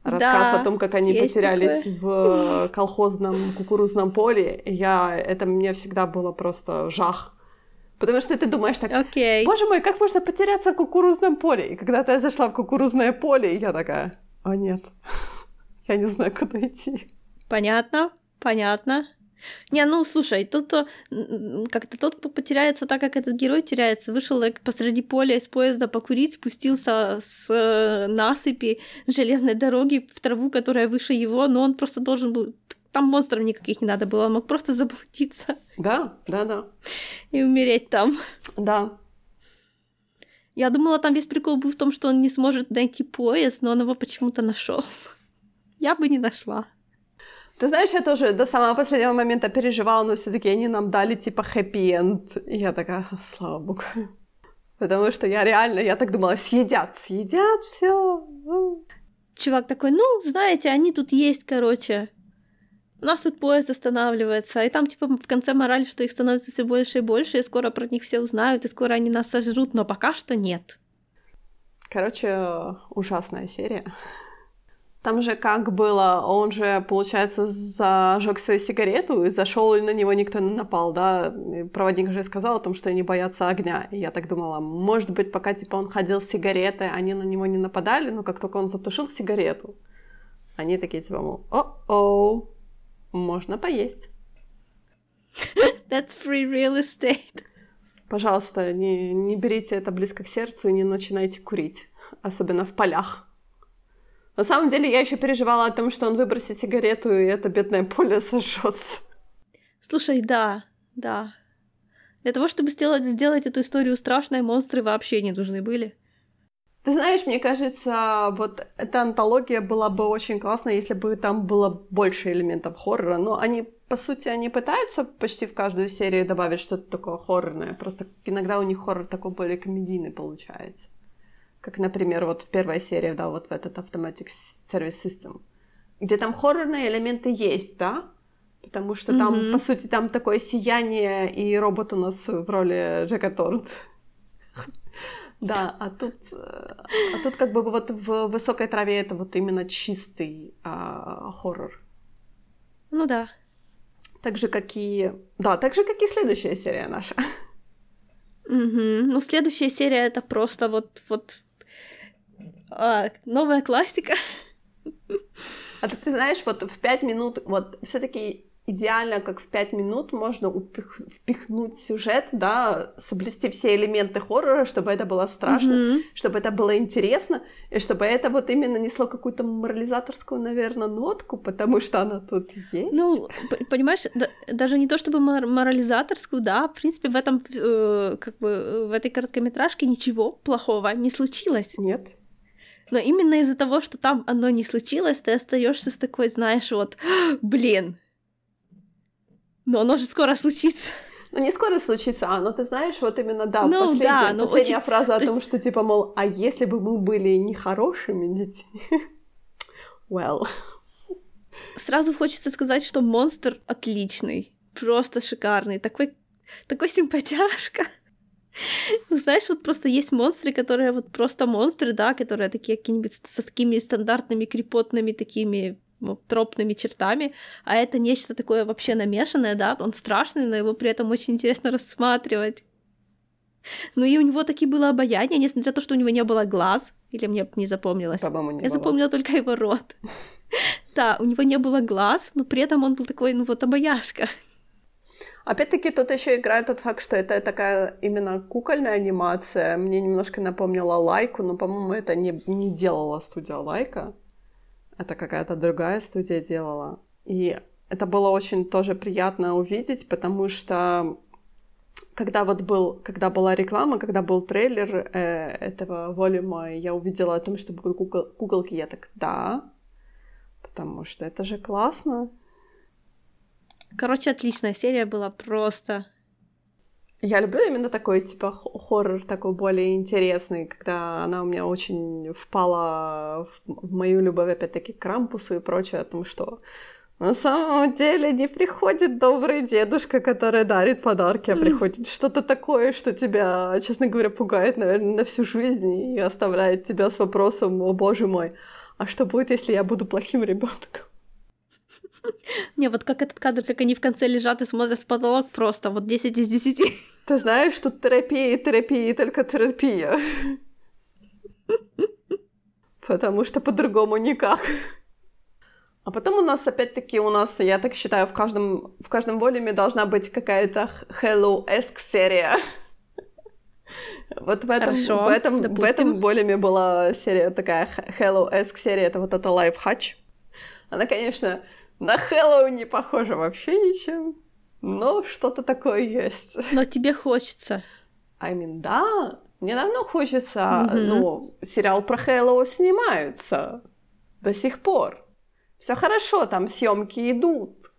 рассказ
Да,
о том, как они потерялись в колхозном кукурузном поле. Я, это мне всегда было просто жах. Потому что ты думаешь так,
Окей.
боже мой, как можно потеряться в кукурузном поле? И когда-то я зашла в кукурузное поле, и я такая, о нет, я не знаю, куда идти.
Понятно, понятно. Не, ну слушай, тут то м, как-то тот, кто потеряется так, как этот герой теряется, вышел like, посреди поля из поезда покурить, спустился с э, насыпи железной дороги в траву, которая выше его, но он просто должен был... Там монстров никаких не надо было, он мог просто заблудиться
Да, да, да,
и умереть там.
да.
Я думала, там весь прикол был в том, что он не сможет найти поезд, но он его почему-то нашел. Я бы не нашла.
Ты знаешь, я тоже до самого последнего момента переживала, но все-таки они нам дали типа хэппи-энд. И я такая, слава богу. Потому что я реально, я так думала, съедят, съедят все.
Чувак такой, ну, знаете, они тут есть, короче. У нас тут поезд останавливается, и там, типа, в конце мораль, что их становится все больше и больше, и скоро про них все узнают, и скоро они нас сожрут, но пока что нет.
Короче, ужасная серия. Там же как было, он же, получается, зажег свою сигарету и зашел, и на него никто не напал, да? И проводник же сказал о том, что они боятся огня. И я так думала, может быть, пока типа он ходил с сигаретой, они на него не нападали, но как только он затушил сигарету, они такие типа, мол, о-о, можно поесть.
That's free real estate.
Пожалуйста, не, не берите это близко к сердцу и не начинайте курить, особенно в полях. На самом деле я еще переживала о том, что он выбросит сигарету, и это бедное поле сожжется.
Слушай, да, да. Для того, чтобы сделать, сделать эту историю страшной, монстры вообще не нужны были.
Ты знаешь, мне кажется, вот эта антология была бы очень классная, если бы там было больше элементов хоррора. Но они, по сути, они пытаются почти в каждую серию добавить что-то такое хоррорное. Просто иногда у них хоррор такой более комедийный получается. Как, например, вот в первой серии, да, вот в этот Automatic Service System, где там хоррорные элементы есть, да? Потому что там,
Мгм.
по сути, там такое сияние, и робот у нас в роли Джека Торнт. Да, а тут, э, а тут как бы вот в высокой траве это вот именно чистый а, хоррор.
Ну да.
Так же, как и... Да, так же, как и следующая серия наша.
Мгм. Ну, следующая серия это просто вот, вот а, новая классика.
А ты, ты знаешь, вот в пять минут, вот все таки идеально, как в пять минут можно упих- впихнуть сюжет, да, соблюсти все элементы хоррора, чтобы это было страшно,
Мгм.
чтобы это было интересно, и чтобы это вот именно несло какую-то морализаторскую, наверное, нотку, потому что она тут есть.
Ну, понимаешь, да- даже не то чтобы мор- морализаторскую, да, в принципе, в этом, э, как бы, э, в этой короткометражке ничего плохого не случилось.
Нет.
Но именно из-за того, что там оно не случилось, ты остаешься с такой, знаешь, вот, блин, но оно же скоро случится.
Ну, не скоро случится, а, но ты знаешь, вот именно, да,
Ну,
последняя,
да, ну,
последняя
очень-
фраза о
то
том,
есть-
что, типа, мол, а если бы мы были нехорошими детьми? Well.
Сразу хочется сказать, что монстр отличный, просто шикарный, такой, такой симпатяшка. Ну, знаешь, вот просто есть монстры, которые вот просто монстры, да, которые такие какие-нибудь со такими стандартными крепотными такими ну, тропными чертами, а это нечто такое вообще намешанное, да, он страшный, но его при этом очень интересно рассматривать. Ну и у него таки было обаяние, несмотря на то, что у него не было глаз, или мне не запомнилось.
По-моему, не
Я
было.
запомнила только его рот. Да, у него не было глаз, но при этом он был такой, ну вот, обаяшка.
Опять-таки, тут еще играет тот факт, что это такая именно кукольная анимация. Мне немножко напомнила Лайку, но, по-моему, это не, не делала студия Лайка. Это какая-то другая студия делала. И это было очень тоже приятно увидеть, потому что когда вот был, когда была реклама, когда был трейлер э, этого волюма, я увидела о том, что будут кукол, куколки, я так, да, потому что это же классно.
Короче, отличная серия была просто.
Я люблю именно такой, типа, хоррор такой более интересный, когда она у меня очень впала в мою любовь, опять-таки, к Крампусу и прочее, о том, что на самом деле не приходит добрый дедушка, который дарит подарки, а приходит что-то такое, что тебя, честно говоря, пугает, наверное, на всю жизнь и оставляет тебя с вопросом, о боже мой, а что будет, если я буду плохим ребенком?
Не, вот как этот кадр, как они в конце лежат и смотрят в потолок, просто вот 10 из 10.
Ты знаешь, тут терапия, терапия, только терапия. Потому что по-другому никак. А потом у нас, опять-таки, у нас, я так считаю, в каждом, в каждом волюме должна быть какая-то Hello-esque серия. Вот в этом, Хорошо, в этом, в этом волюме была серия такая Hello-esque серия, это вот эта Life Hatch. Она, конечно, на Hello не похожа вообще ничем, но что-то такое есть.
Но тебе хочется.
I mean, да, мне давно хочется, mm-hmm. ну, сериал про Hello снимается до сих пор все хорошо, там съемки идут.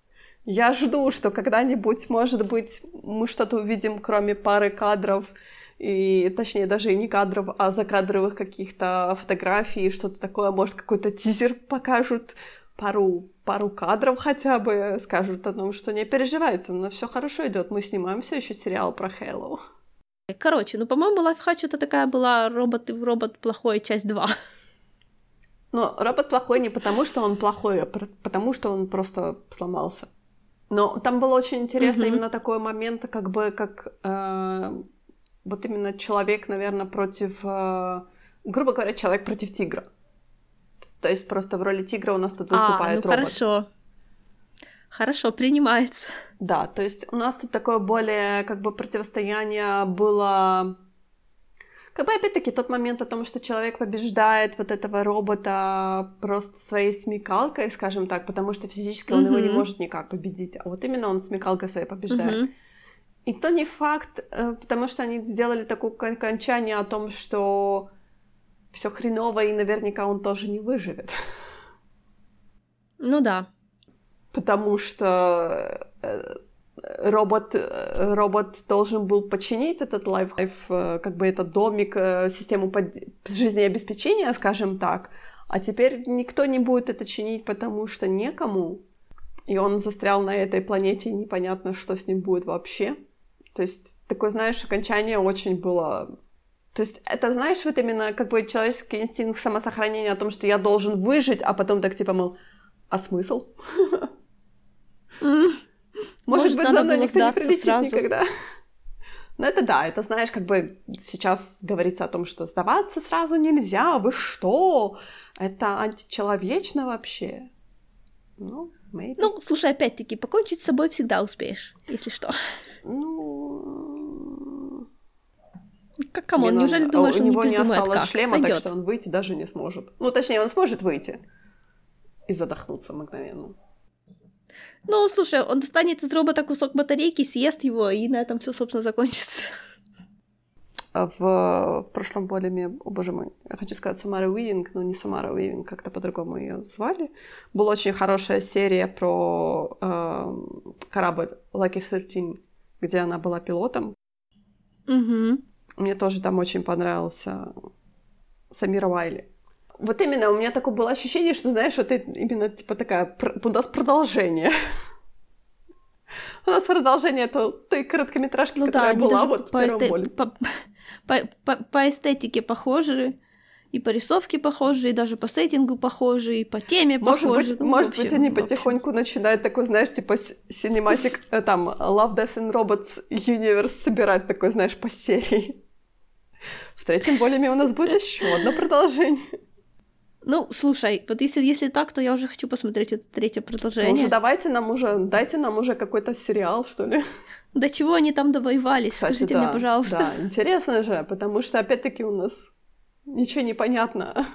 Я жду, что когда-нибудь, может быть, мы что-то увидим, кроме пары кадров, и точнее даже и не кадров, а закадровых каких-то фотографий, что-то такое, может, какой-то тизер покажут, пару, пару кадров хотя бы, скажут о том, что не переживайте, но все хорошо идет, мы снимаем все еще сериал про Хэллоу.
Короче, ну, по-моему, Лайфхач это такая была робот, робот плохой, часть 2.
Но робот плохой не потому, что он плохой, а потому, что он просто сломался. Но там было очень интересно mm-hmm. именно такой момент, как бы как э, вот именно человек, наверное, против, э, грубо говоря, человек против тигра. То есть просто в роли тигра у нас тут выступает
а, ну
робот.
Хорошо. Хорошо, принимается.
Да, то есть у нас тут такое более как бы противостояние было как бы опять-таки тот момент о том, что человек побеждает вот этого робота просто своей смекалкой, скажем так, потому что физически он mm-hmm. его не может никак победить, а вот именно он смекалкой своей побеждает. Mm-hmm. И то не факт, э, потому что они сделали такое окончание о том, что все хреново, и наверняка он тоже не выживет.
Ну да.
Потому что э, робот, э, робот должен был починить этот лайф, э, как бы этот домик, систему под... жизнеобеспечения, скажем так, а теперь никто не будет это чинить, потому что некому, и он застрял на этой планете, и непонятно, что с ним будет вообще. То есть такое, знаешь, окончание очень было... То есть это, знаешь, вот именно как бы человеческий инстинкт самосохранения о том, что я должен выжить, а потом так типа, мол, а смысл? Может, быть, за мной никто не прилетит никогда. Ну это да, это знаешь, как бы сейчас говорится о том, что сдаваться сразу нельзя, вы что? Это античеловечно вообще. Ну, maybe.
Ну, слушай, опять-таки, покончить с собой всегда успеешь, если что.
Ну...
Как кому? Неужели думаешь,
у
он
него
не, не
осталось
как?
шлема, Пойдёт. так что он выйти даже не сможет. Ну, точнее, он сможет выйти и задохнуться мгновенно.
Ну, слушай, он достанет из робота кусок батарейки, съест его, и на этом все, собственно, закончится.
А в, в прошлом волюме, о боже мой, я хочу сказать Самара Уивинг, но не Самара Уивинг, как-то по-другому ее звали. Была очень хорошая серия про э, корабль Lucky 13, где она была пилотом.
Угу.
Мне тоже там очень понравился Самира Уайли. Вот именно, у меня такое было ощущение, что, знаешь, вот это именно, типа, такая, у нас продолжение. У нас продолжение то, той короткометражки, ну, которая да, была вот по, эсте...
по, по, по, по эстетике похожи, и по рисовке похожи, и даже по сеттингу похожи, и по теме
может
похожи.
Быть, ну, может общем, быть, они потихоньку начинают такой, знаешь, типа синематик, э, там, Love, Death and Robots Universe собирать такой, знаешь, по серии. В третьем волюме у нас будет еще одно продолжение.
Ну, слушай, вот если, если так, то я уже хочу посмотреть это третье продолжение. Ну,
уже давайте нам уже, дайте нам уже какой-то сериал, что ли.
До чего они там довоевались, Кстати, скажите
да,
мне, пожалуйста.
Да, интересно же, потому что, опять-таки, у нас ничего не понятно.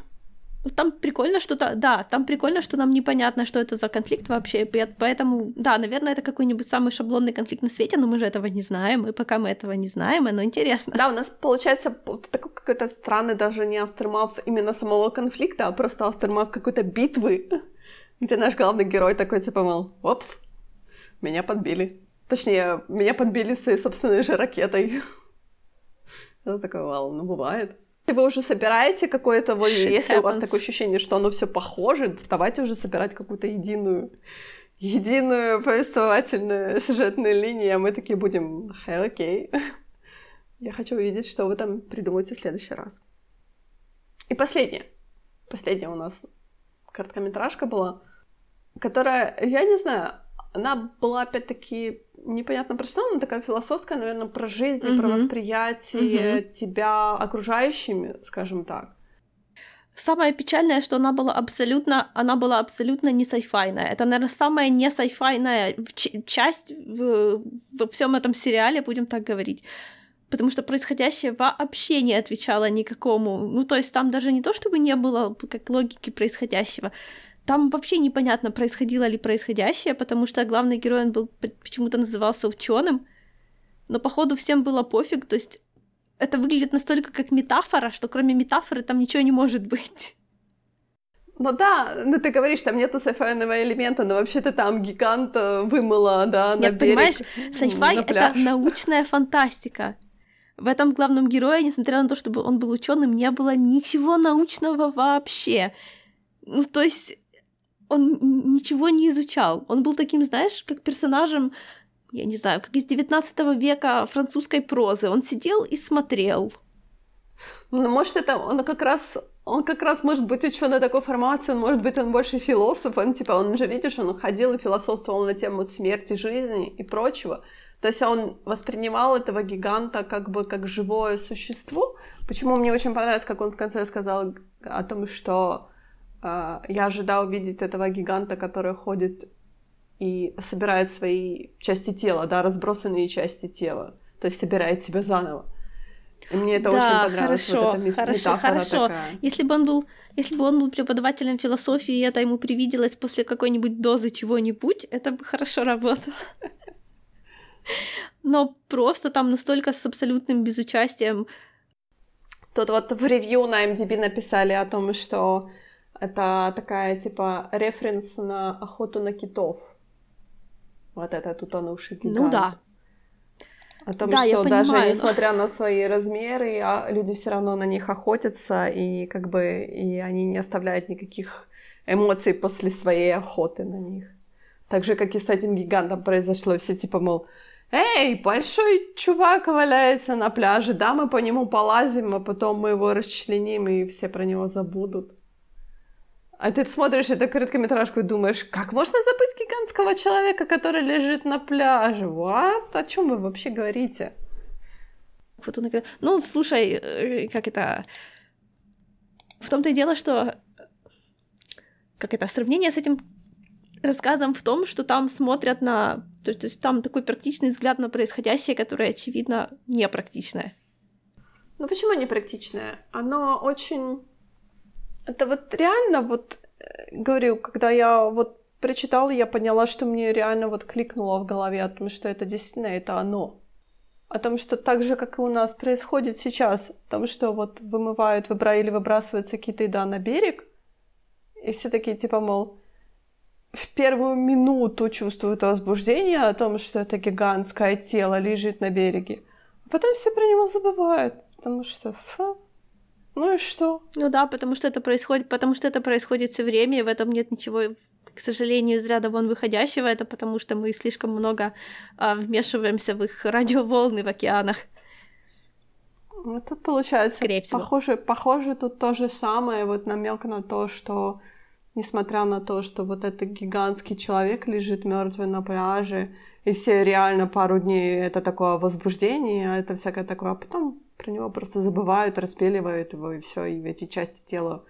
Там прикольно что-то, да, там прикольно, что нам непонятно, что это за конфликт вообще, поэтому, да, наверное, это какой-нибудь самый шаблонный конфликт на свете, но мы же этого не знаем, и пока мы этого не знаем, оно интересно.
Да, у нас получается такой какой-то странный даже не aftermath именно самого конфликта, а просто aftermath какой-то битвы, где наш главный герой такой, типа, мол, опс, меня подбили. Точнее, меня подбили своей собственной же ракетой. Это такое, вау, ну бывает. Если вы уже собираете какое-то, вот, если happens. у вас такое ощущение, что оно все похоже, давайте уже собирать какую-то единую единую повествовательную сюжетную линию, а мы такие будем, хей, окей. Я хочу увидеть, что вы там придумаете в следующий раз. И последнее. Последняя у нас короткометражка была, которая, я не знаю, она была опять-таки непонятно про что, она такая философская, наверное, про жизнь, mm-hmm. про восприятие mm-hmm. тебя окружающими, скажем так.
Самое печальное, что она была абсолютно, она была абсолютно не сайфайная. Это, наверное, самая не сайфайная часть в, во всем этом сериале, будем так говорить. Потому что происходящее вообще не отвечало никакому. Ну, то есть там даже не то, чтобы не было как логики происходящего, там вообще непонятно, происходило ли происходящее, потому что главный герой, он был почему-то назывался ученым, но походу всем было пофиг, то есть это выглядит настолько как метафора, что кроме метафоры там ничего не может быть.
Ну да, ну ты говоришь, там нету сайфайного элемента, но вообще-то там гигант вымыла, да,
Нет, на берег, понимаешь, сайфай — это научная фантастика. В этом главном герое, несмотря на то, чтобы он был ученым, не было ничего научного вообще. Ну, то есть он ничего не изучал. Он был таким, знаешь, как персонажем, я не знаю, как из 19 века французской прозы. Он сидел и смотрел.
Ну, может, это он как раз он как раз может быть ученый такой формации, он может быть он больше философ, он типа, он же, видишь, он ходил и философствовал на тему смерти, жизни и прочего. То есть он воспринимал этого гиганта как бы как живое существо. Почему мне очень понравилось, как он в конце сказал о том, что я ожидал увидеть этого гиганта, который ходит и собирает свои части тела, да, разбросанные части тела, то есть собирает себя заново. И мне это
да,
очень понравилось.
Хорошо,
вот
хорошо, хорошо. Такая. Если бы он был, если бы он был преподавателем философии, и это ему привиделось после какой-нибудь дозы чего-нибудь, это бы хорошо работало. Но просто там настолько с абсолютным безучастием.
Тут вот в ревью на MDB написали о том, что это такая, типа, референс на охоту на китов. Вот этот утонувший гигант.
Ну да.
О том, да, что даже понимаю, несмотря на свои размеры, а люди все равно на них охотятся, и как бы и они не оставляют никаких эмоций после своей охоты на них. Так же, как и с этим гигантом произошло, все типа, мол, Эй, большой чувак валяется на пляже, да, мы по нему полазим, а потом мы его расчленим, и все про него забудут. А ты смотришь эту короткометражку и думаешь, как можно забыть гигантского человека, который лежит на пляже? Вот О чем вы вообще говорите?
Вот он, ну, слушай, э, как это... В том-то и дело, что... Как это, сравнение с этим рассказом в том, что там смотрят на... То есть, то есть там такой практичный взгляд на происходящее, которое, очевидно, непрактичное.
Ну почему непрактичное? Оно очень это вот реально вот, э, говорю, когда я вот прочитала, я поняла, что мне реально вот кликнуло в голове о том, что это действительно это оно. О том, что так же, как и у нас происходит сейчас, о том, что вот вымывают выбра или какие-то еда на берег, и все такие типа, мол, в первую минуту чувствуют возбуждение о том, что это гигантское тело лежит на береге. А потом все про него забывают, потому что фу, ну и что?
Ну да, потому что это происходит, потому что это происходит все время, и в этом нет ничего, к сожалению, из ряда вон выходящего. Это потому что мы слишком много а, вмешиваемся в их радиоволны в океанах.
Ну, тут получается Скорее всего. Похоже, похоже тут то же самое, вот намек на то, что несмотря на то, что вот этот гигантский человек лежит мертвый на пляже, и все реально пару дней это такое возбуждение, это всякое такое, а потом про него просто забывают, распиливают его, и все, и эти части тела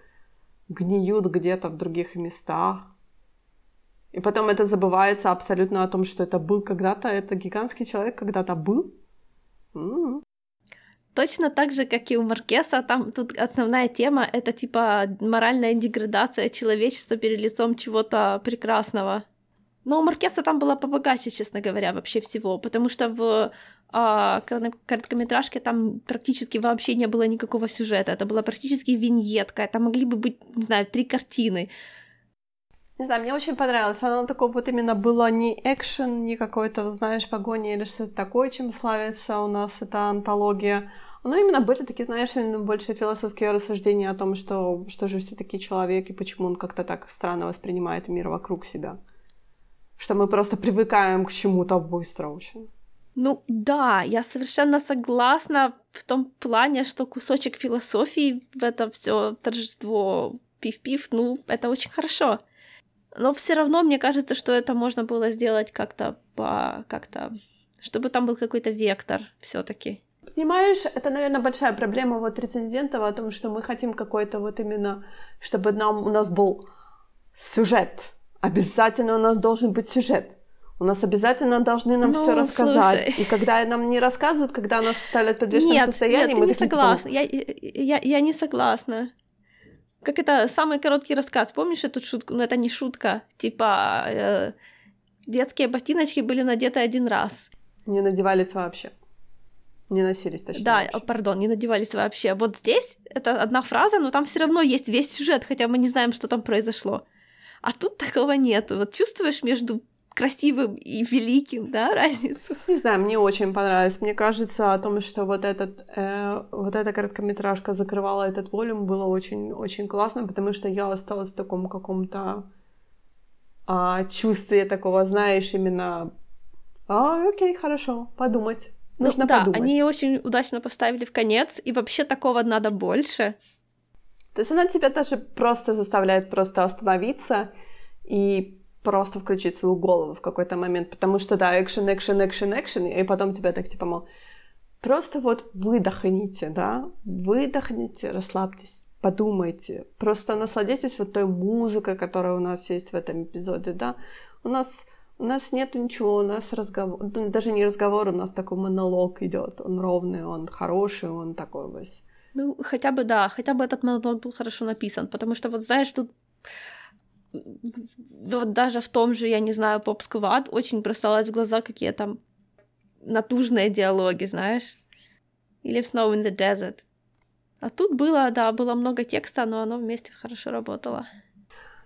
гниют где-то в других местах. И потом это забывается абсолютно о том, что это был когда-то, это гигантский человек когда-то был.
Mm-hmm. Точно так же, как и у Маркеса, там тут основная тема — это типа моральная деградация человечества перед лицом чего-то прекрасного. Но у Маркеса там была побогаче, честно говоря, вообще всего, потому что в а, короткометражке там практически вообще не было никакого сюжета, это была практически виньетка, это могли бы быть, не знаю, три картины.
Не знаю, мне очень понравилось. Оно такое вот именно было не экшен, не какой-то, знаешь, погони или что-то такое, чем славится у нас эта антология. Оно именно были такие, знаешь, больше философские рассуждения о том, что, что же все таки человек и почему он как-то так странно воспринимает мир вокруг себя. Что мы просто привыкаем к чему-то быстро очень.
Ну да, я совершенно согласна в том плане, что кусочек философии в это все торжество пив-пив, ну, это очень хорошо. Но все равно мне кажется, что это можно было сделать как-то по как-то, чтобы там был какой-то вектор все-таки.
Понимаешь, это, наверное, большая проблема вот рецензентов о том, что мы хотим какой-то вот именно, чтобы нам у нас был сюжет. Обязательно у нас должен быть сюжет. У нас обязательно должны нам ну, все рассказать. Слушай. И когда нам не рассказывают, когда нас ставят в подвешенном нет, состоянии,
нет,
мы
не типа, согласна. Я, я, я не согласна. Как это самый короткий рассказ. Помнишь эту шутку? Ну, это не шутка. Типа, э, детские ботиночки были надеты один раз.
Не надевались вообще. Не носились, точнее.
Да, вообще. пардон, не надевались вообще. Вот здесь это одна фраза, но там все равно есть весь сюжет, хотя мы не знаем, что там произошло. А тут такого нет. Вот чувствуешь между красивым и великим, да, разницу?
Не знаю, мне очень понравилось. Мне кажется, о том, что вот, этот, э, вот эта короткометражка закрывала этот волюм, было очень-очень классно, потому что я осталась в таком каком-то а, чувстве такого, знаешь, именно а, окей, хорошо, подумать.
Ну Нужно ну, да, подумать. они очень удачно поставили в конец, и вообще такого надо больше.
То есть она тебя даже просто заставляет просто остановиться и просто включить свою голову в какой-то момент, потому что, да, экшен, экшен, экшен, экшен, и потом тебя так, типа, мол, просто вот выдохните, да, выдохните, расслабьтесь, подумайте, просто насладитесь вот той музыкой, которая у нас есть в этом эпизоде, да, у нас у нас нет ничего, у нас разговор, ну, даже не разговор, у нас такой монолог идет, он ровный, он хороший, он такой весь.
Ну, хотя бы да, хотя бы этот монолог был хорошо написан, потому что вот знаешь, тут вот даже в том же, я не знаю, поп сквад очень бросалось в глаза какие там натужные диалоги, знаешь. Или в Snow in the Desert. А тут было, да, было много текста, но оно вместе хорошо работало.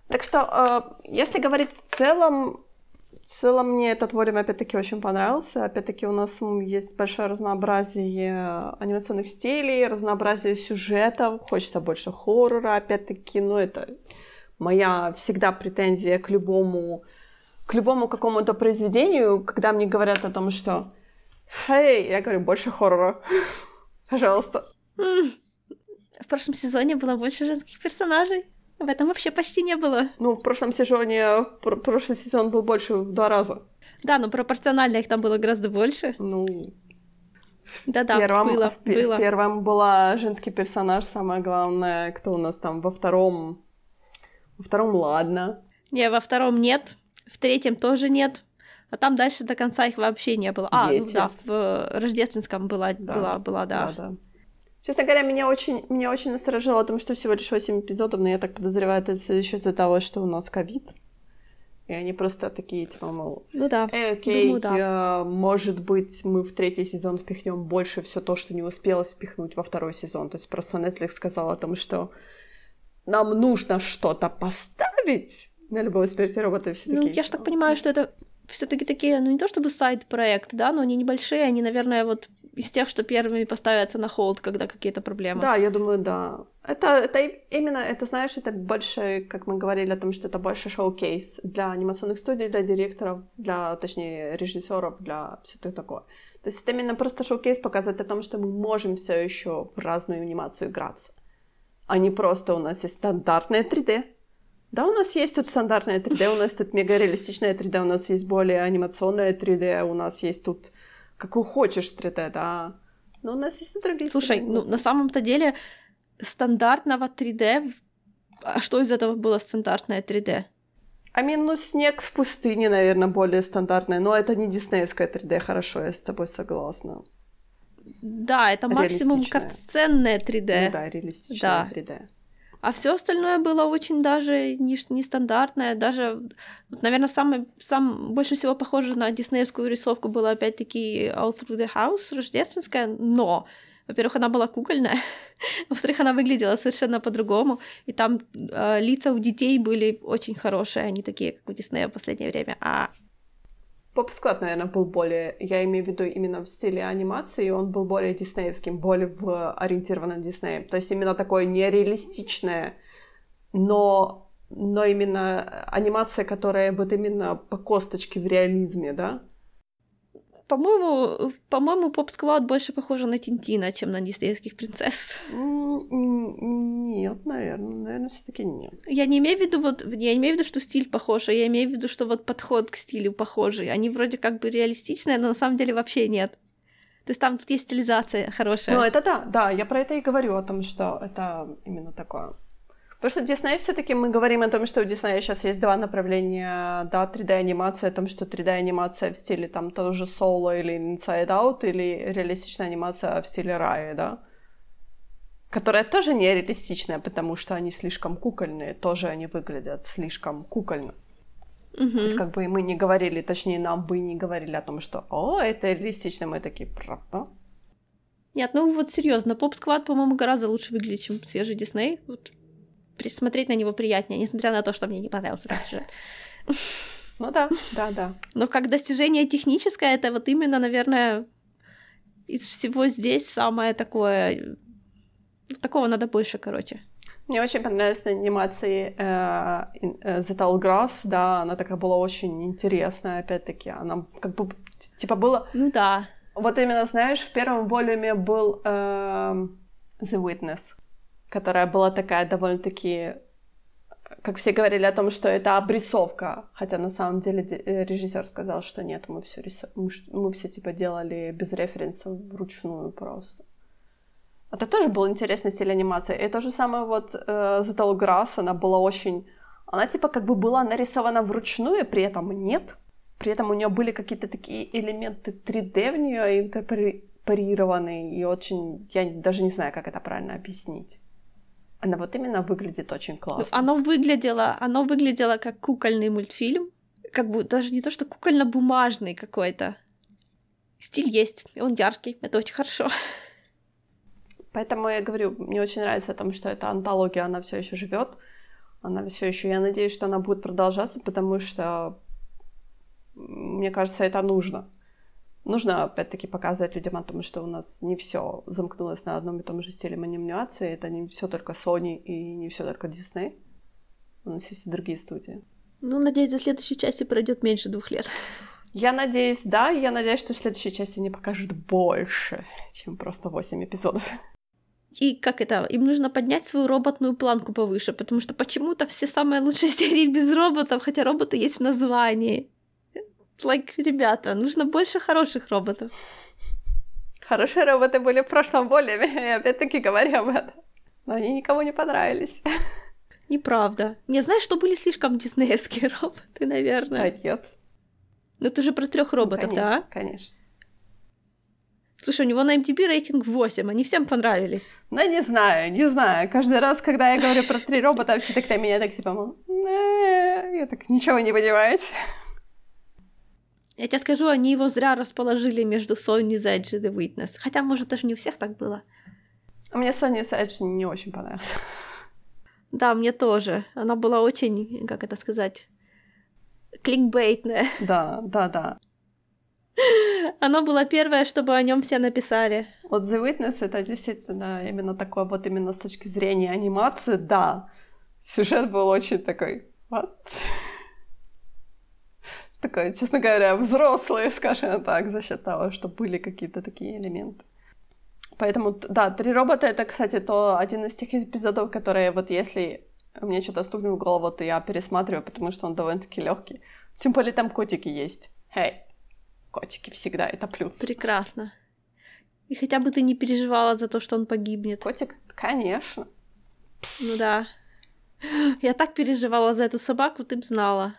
Так что, э, если говорить в целом, в целом мне этот волюм опять-таки очень понравился. Опять-таки у нас есть большое разнообразие анимационных стилей, разнообразие сюжетов, хочется больше хоррора, опять-таки, ну это моя всегда претензия к любому, к любому какому-то произведению, когда мне говорят о том, что «Хей!» Я говорю, больше хоррора. Пожалуйста.
В прошлом сезоне было больше женских персонажей. В этом вообще почти не было.
Ну, в прошлом сезоне, пр- прошлый сезон был больше в два раза.
Да, но пропорционально их там было гораздо больше.
Ну,
да-да, первом, было,
в,
было.
В первом была женский персонаж, самое главное, кто у нас там, во втором во втором ладно.
Не, во втором нет, в третьем тоже нет. А там дальше до конца их вообще не было. А, ну да, в э, рождественском была, да. была, была, да. да, да.
Честно говоря, меня очень, меня очень насторожило о том, что всего лишь 8 эпизодов, но я так подозреваю, это все еще из-за того, что у нас ковид. И они просто такие, типа, мол,
ну да,
э, окей, Думаю, да. может быть, мы в третий сезон впихнем больше все то, что не успелось впихнуть во второй сезон. То есть просто Netflix сказал о том, что нам нужно что-то поставить на любой смерти робота все
Ну, я же так понимаю, что это все-таки такие, ну не то чтобы сайт-проект, да, но они небольшие, они, наверное, вот из тех, что первыми поставятся на холд, когда какие-то проблемы.
Да, я думаю, да. Это, это именно, это, знаешь, это больше, как мы говорили о том, что это больше шоу-кейс для анимационных студий, для директоров, для, точнее, режиссеров, для все такое. То есть это именно просто шоу-кейс показывает о том, что мы можем все еще в разную анимацию играться а не просто у нас есть стандартное 3D. Да, у нас есть тут стандартное 3D, у нас тут мега реалистичное 3D, у нас есть более анимационное 3D, у нас есть тут какую хочешь 3D, да. Но у нас есть и другие.
Слушай, ну на самом-то деле стандартного 3D, а что из этого было стандартное 3D?
I mean, ну, снег в пустыне, наверное, более стандартное, но это не диснеевское 3D, хорошо, я с тобой согласна.
Да, это максимум катсценное 3D.
Ну да, реалистичное
Да.
3D.
А все остальное было очень даже не- нестандартное. Даже, наверное, самое, сам, больше всего похоже на диснеевскую рисовку было опять-таки All Through the House, рождественская, но, во-первых, она была кукольная, во-вторых, она выглядела совершенно по-другому, и там э, лица у детей были очень хорошие, они такие, как у Диснея в последнее время. А
Поп-склад, наверное, был более, я имею в виду именно в стиле анимации, он был более диснеевским, более в, ориентирован на. То есть именно такое нереалистичное, но, но именно анимация, которая вот именно по косточке в реализме, да?
По-моему, по-моему, Поп Сквад больше похожа на Тинтина, чем на диснеевских принцесс.
Нет, наверное, наверное, все-таки нет.
Я не имею в виду вот, я не имею в виду, что стиль похож, а я имею в виду, что вот подход к стилю похожий. Они вроде как бы реалистичные, но на самом деле вообще нет. То есть там есть стилизация хорошая.
Ну, это да, да, я про это и говорю, о том, что это именно такое. Потому что Дисней все таки мы говорим о том, что у Диснея сейчас есть два направления, да, 3D-анимация, о том, что 3D-анимация в стиле там тоже Solo или Inside Out, или реалистичная анимация в стиле Рая, да, которая тоже не реалистичная, потому что они слишком кукольные, тоже они выглядят слишком кукольно. То есть как бы мы не говорили, точнее, нам бы не говорили о том, что «О, это реалистично», мы такие «Правда?»
Нет, ну вот серьезно, Поп Сквад, по-моему, гораздо лучше выглядит, чем свежий Дисней. Вот присмотреть на него приятнее, несмотря на то, что мне не понравился этот сюжет.
Ну да, да, да.
Но как достижение техническое, это вот именно, наверное, из всего здесь самое такое... ну, Такого надо больше, короче.
Мне очень понравилась на анимации э, э, The Tall Grass, да, она такая была очень интересная, опять-таки, она как бы, типа, было,
Ну да.
вот именно, знаешь, в первом волюме был эм, The Witness, которая была такая довольно-таки, как все говорили о том, что это обрисовка, хотя на самом деле режиссер сказал, что нет, мы все, ш- мы все типа делали без референсов вручную просто. Это тоже был интересный стиль анимации. И то же самое вот э, Tall Grass, она была очень... Она типа как бы была нарисована вручную, при этом нет. При этом у нее были какие-то такие элементы 3D в нее инкорпорированные. И очень... Я даже не знаю, как это правильно объяснить. Она вот именно выглядит очень
Ну,
классно.
оно выглядело, оно выглядело как кукольный мультфильм. Как бы даже не то, что кукольно-бумажный какой-то. Стиль есть, и он яркий, это очень хорошо.
Поэтому я говорю, мне очень нравится о том, что эта антология, она все еще живет. Она все еще, я надеюсь, что она будет продолжаться, потому что, мне кажется, это нужно. Нужно, опять-таки, показывать людям о том, что у нас не все замкнулось на одном и том же стиле анимации. Это не все только Sony и не все только Disney. У нас есть и другие студии.
Ну, надеюсь, за следующей части пройдет меньше двух лет.
Я надеюсь, да, я надеюсь, что в следующей части они покажут больше, чем просто 8 эпизодов.
И как это, им нужно поднять свою роботную планку повыше, потому что почему-то все самые лучшие серии без роботов, хотя роботы есть в названии. Like, ребята, нужно больше хороших роботов.
Хорошие роботы были в прошлом воле, и опять-таки говорю об этом. Но они никому не понравились.
Неправда. Не знаешь, что были слишком диснеевские роботы, наверное.
Да, нет.
Ну ты же про трех роботов,
конечно,
да?
Конечно.
Слушай, у него на MDB рейтинг 8, они всем понравились.
Ну, не знаю, не знаю. Каждый раз, когда я говорю про три робота, все так на меня так типа, мол, я так ничего не понимаете.
Я тебе скажу, они его зря расположили между Sony, Edge и The Witness. Хотя, может, даже не у всех так было.
А мне Sony Edge не очень понравился.
Да, мне тоже. Она была очень, как это сказать, кликбейтная.
Да, да, да.
Она была первая, чтобы о нем все написали.
Вот The Witness это действительно именно такое, вот именно с точки зрения анимации, да. Сюжет был очень такой, what? Такой, честно говоря, взрослый, скажем так, за счет того, что были какие-то такие элементы. Поэтому, да, «Три робота» — это, кстати, то один из тех эпизодов, которые вот если мне что-то стукнет в голову, то я пересматриваю, потому что он довольно-таки легкий. Тем более там котики есть. Эй, котики всегда, это плюс.
Прекрасно. И хотя бы ты не переживала за то, что он погибнет.
Котик? Конечно.
Ну да. Я так переживала за эту собаку, ты б знала.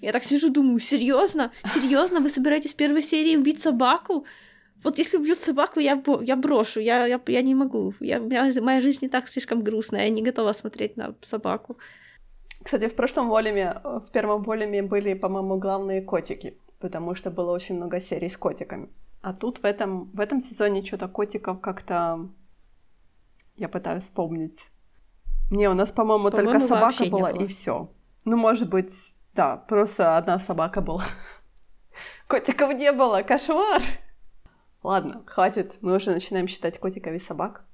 Я так сижу, думаю, серьезно? Серьезно? Вы собираетесь в первой серии убить собаку? Вот если убьют собаку, я, я брошу, я, я, я не могу. Я, я, моя жизнь не так слишком грустная, я не готова смотреть на собаку.
Кстати, в прошлом волюме, в первом волюме были, по-моему, главные котики, потому что было очень много серий с котиками. А тут в этом, в этом сезоне что-то котиков как-то... Я пытаюсь вспомнить. Не, у нас, по-моему, по только собака была, и все. Ну, может быть, да, просто одна собака была. Котиков не было, кошмар! Ладно, хватит, мы уже начинаем считать котиков и собак.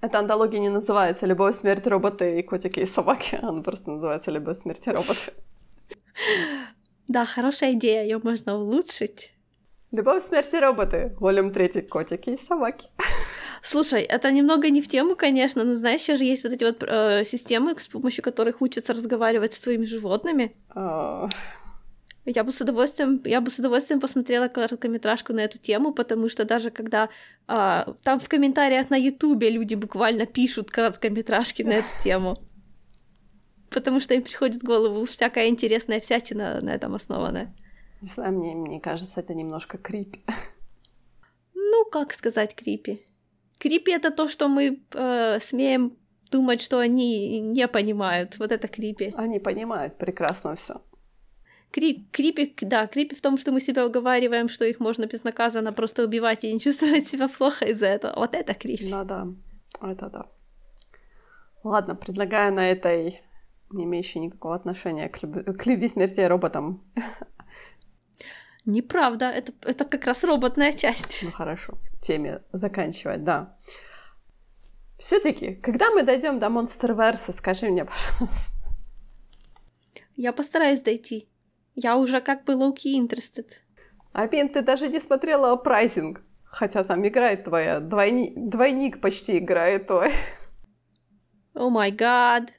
Эта антология не называется «Любовь, смерть, роботы и котики и собаки», она просто называется «Любовь, смерть и роботы».
Да, хорошая идея, ее можно улучшить.
Любовь, смерть и роботы. Волюм третий, котики и собаки.
Слушай, это немного не в тему, конечно, но знаешь, сейчас же есть вот эти вот э, системы, с помощью которых учатся разговаривать со своими животными. Uh... Я бы с удовольствием, я бы с удовольствием посмотрела короткометражку на эту тему, потому что даже когда а, там в комментариях на Ютубе люди буквально пишут короткометражки на эту тему, потому что им приходит в голову всякая интересная всячина на этом основанная.
Не знаю, мне, мне кажется, это немножко крипи.
Ну, как сказать крипи? Крипи это то, что мы э, смеем думать, что они не понимают. Вот это крипи.
Они понимают прекрасно все.
Крип, крипик, да, крипи в том, что мы себя уговариваем, что их можно безнаказанно просто убивать и не чувствовать себя плохо из-за этого. Вот это крипи.
Да, да, это да. Ладно, предлагаю на этой, не имеющей никакого отношения к, люб... к любви смерти роботам.
Неправда, это, это как раз роботная часть.
Ну хорошо, теме заканчивать, да. Все-таки, когда мы дойдем до Monsterverse, скажи мне, пожалуйста.
Я постараюсь дойти. Я уже как бы low-key interested.
Апин, ты даже не смотрела прайзинг. Хотя там играет твоя, двойни... двойник почти играет твой.
О май гад.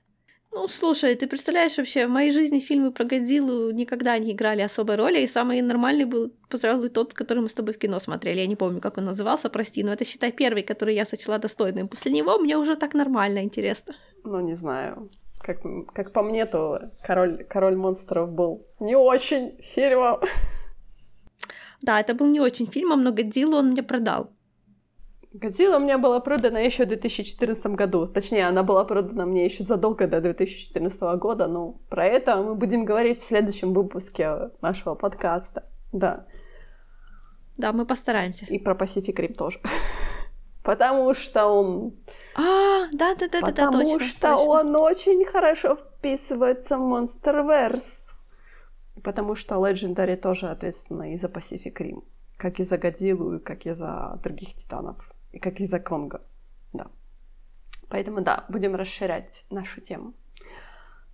Ну, слушай, ты представляешь, вообще, в моей жизни фильмы про Годзиллу никогда не играли особой роли, и самый нормальный был, пожалуй, тот, который мы с тобой в кино смотрели. Я не помню, как он назывался, прости, но это, считай, первый, который я сочла достойным. После него мне уже так нормально интересно.
Ну, не знаю. Как, как по мне, то король, король монстров был не очень фильмом.
Да, это был не очень фильмом, но Годзиллу он мне продал.
Годзилла мне была продана еще в 2014 году. Точнее, она была продана мне еще задолго до 2014 года. Но про это мы будем говорить в следующем выпуске нашего подкаста. Да.
Да, мы постараемся.
И про Pacific Rim тоже. Потому что он...
А, да, да, да, да,
да, Потому что он очень хорошо вписывается в Monsterverse. Потому что Legendary тоже ответственна и за Pacific Rim. Как и за Годзиллу, и как и за других титанов. Как и за Конго. Да. Поэтому да, будем расширять нашу тему.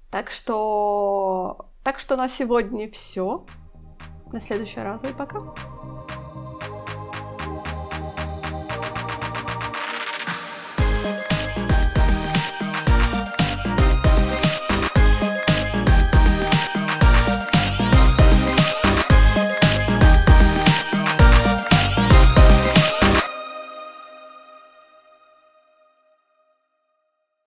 Так что... Так что на сегодня все. На следующий раз и пока.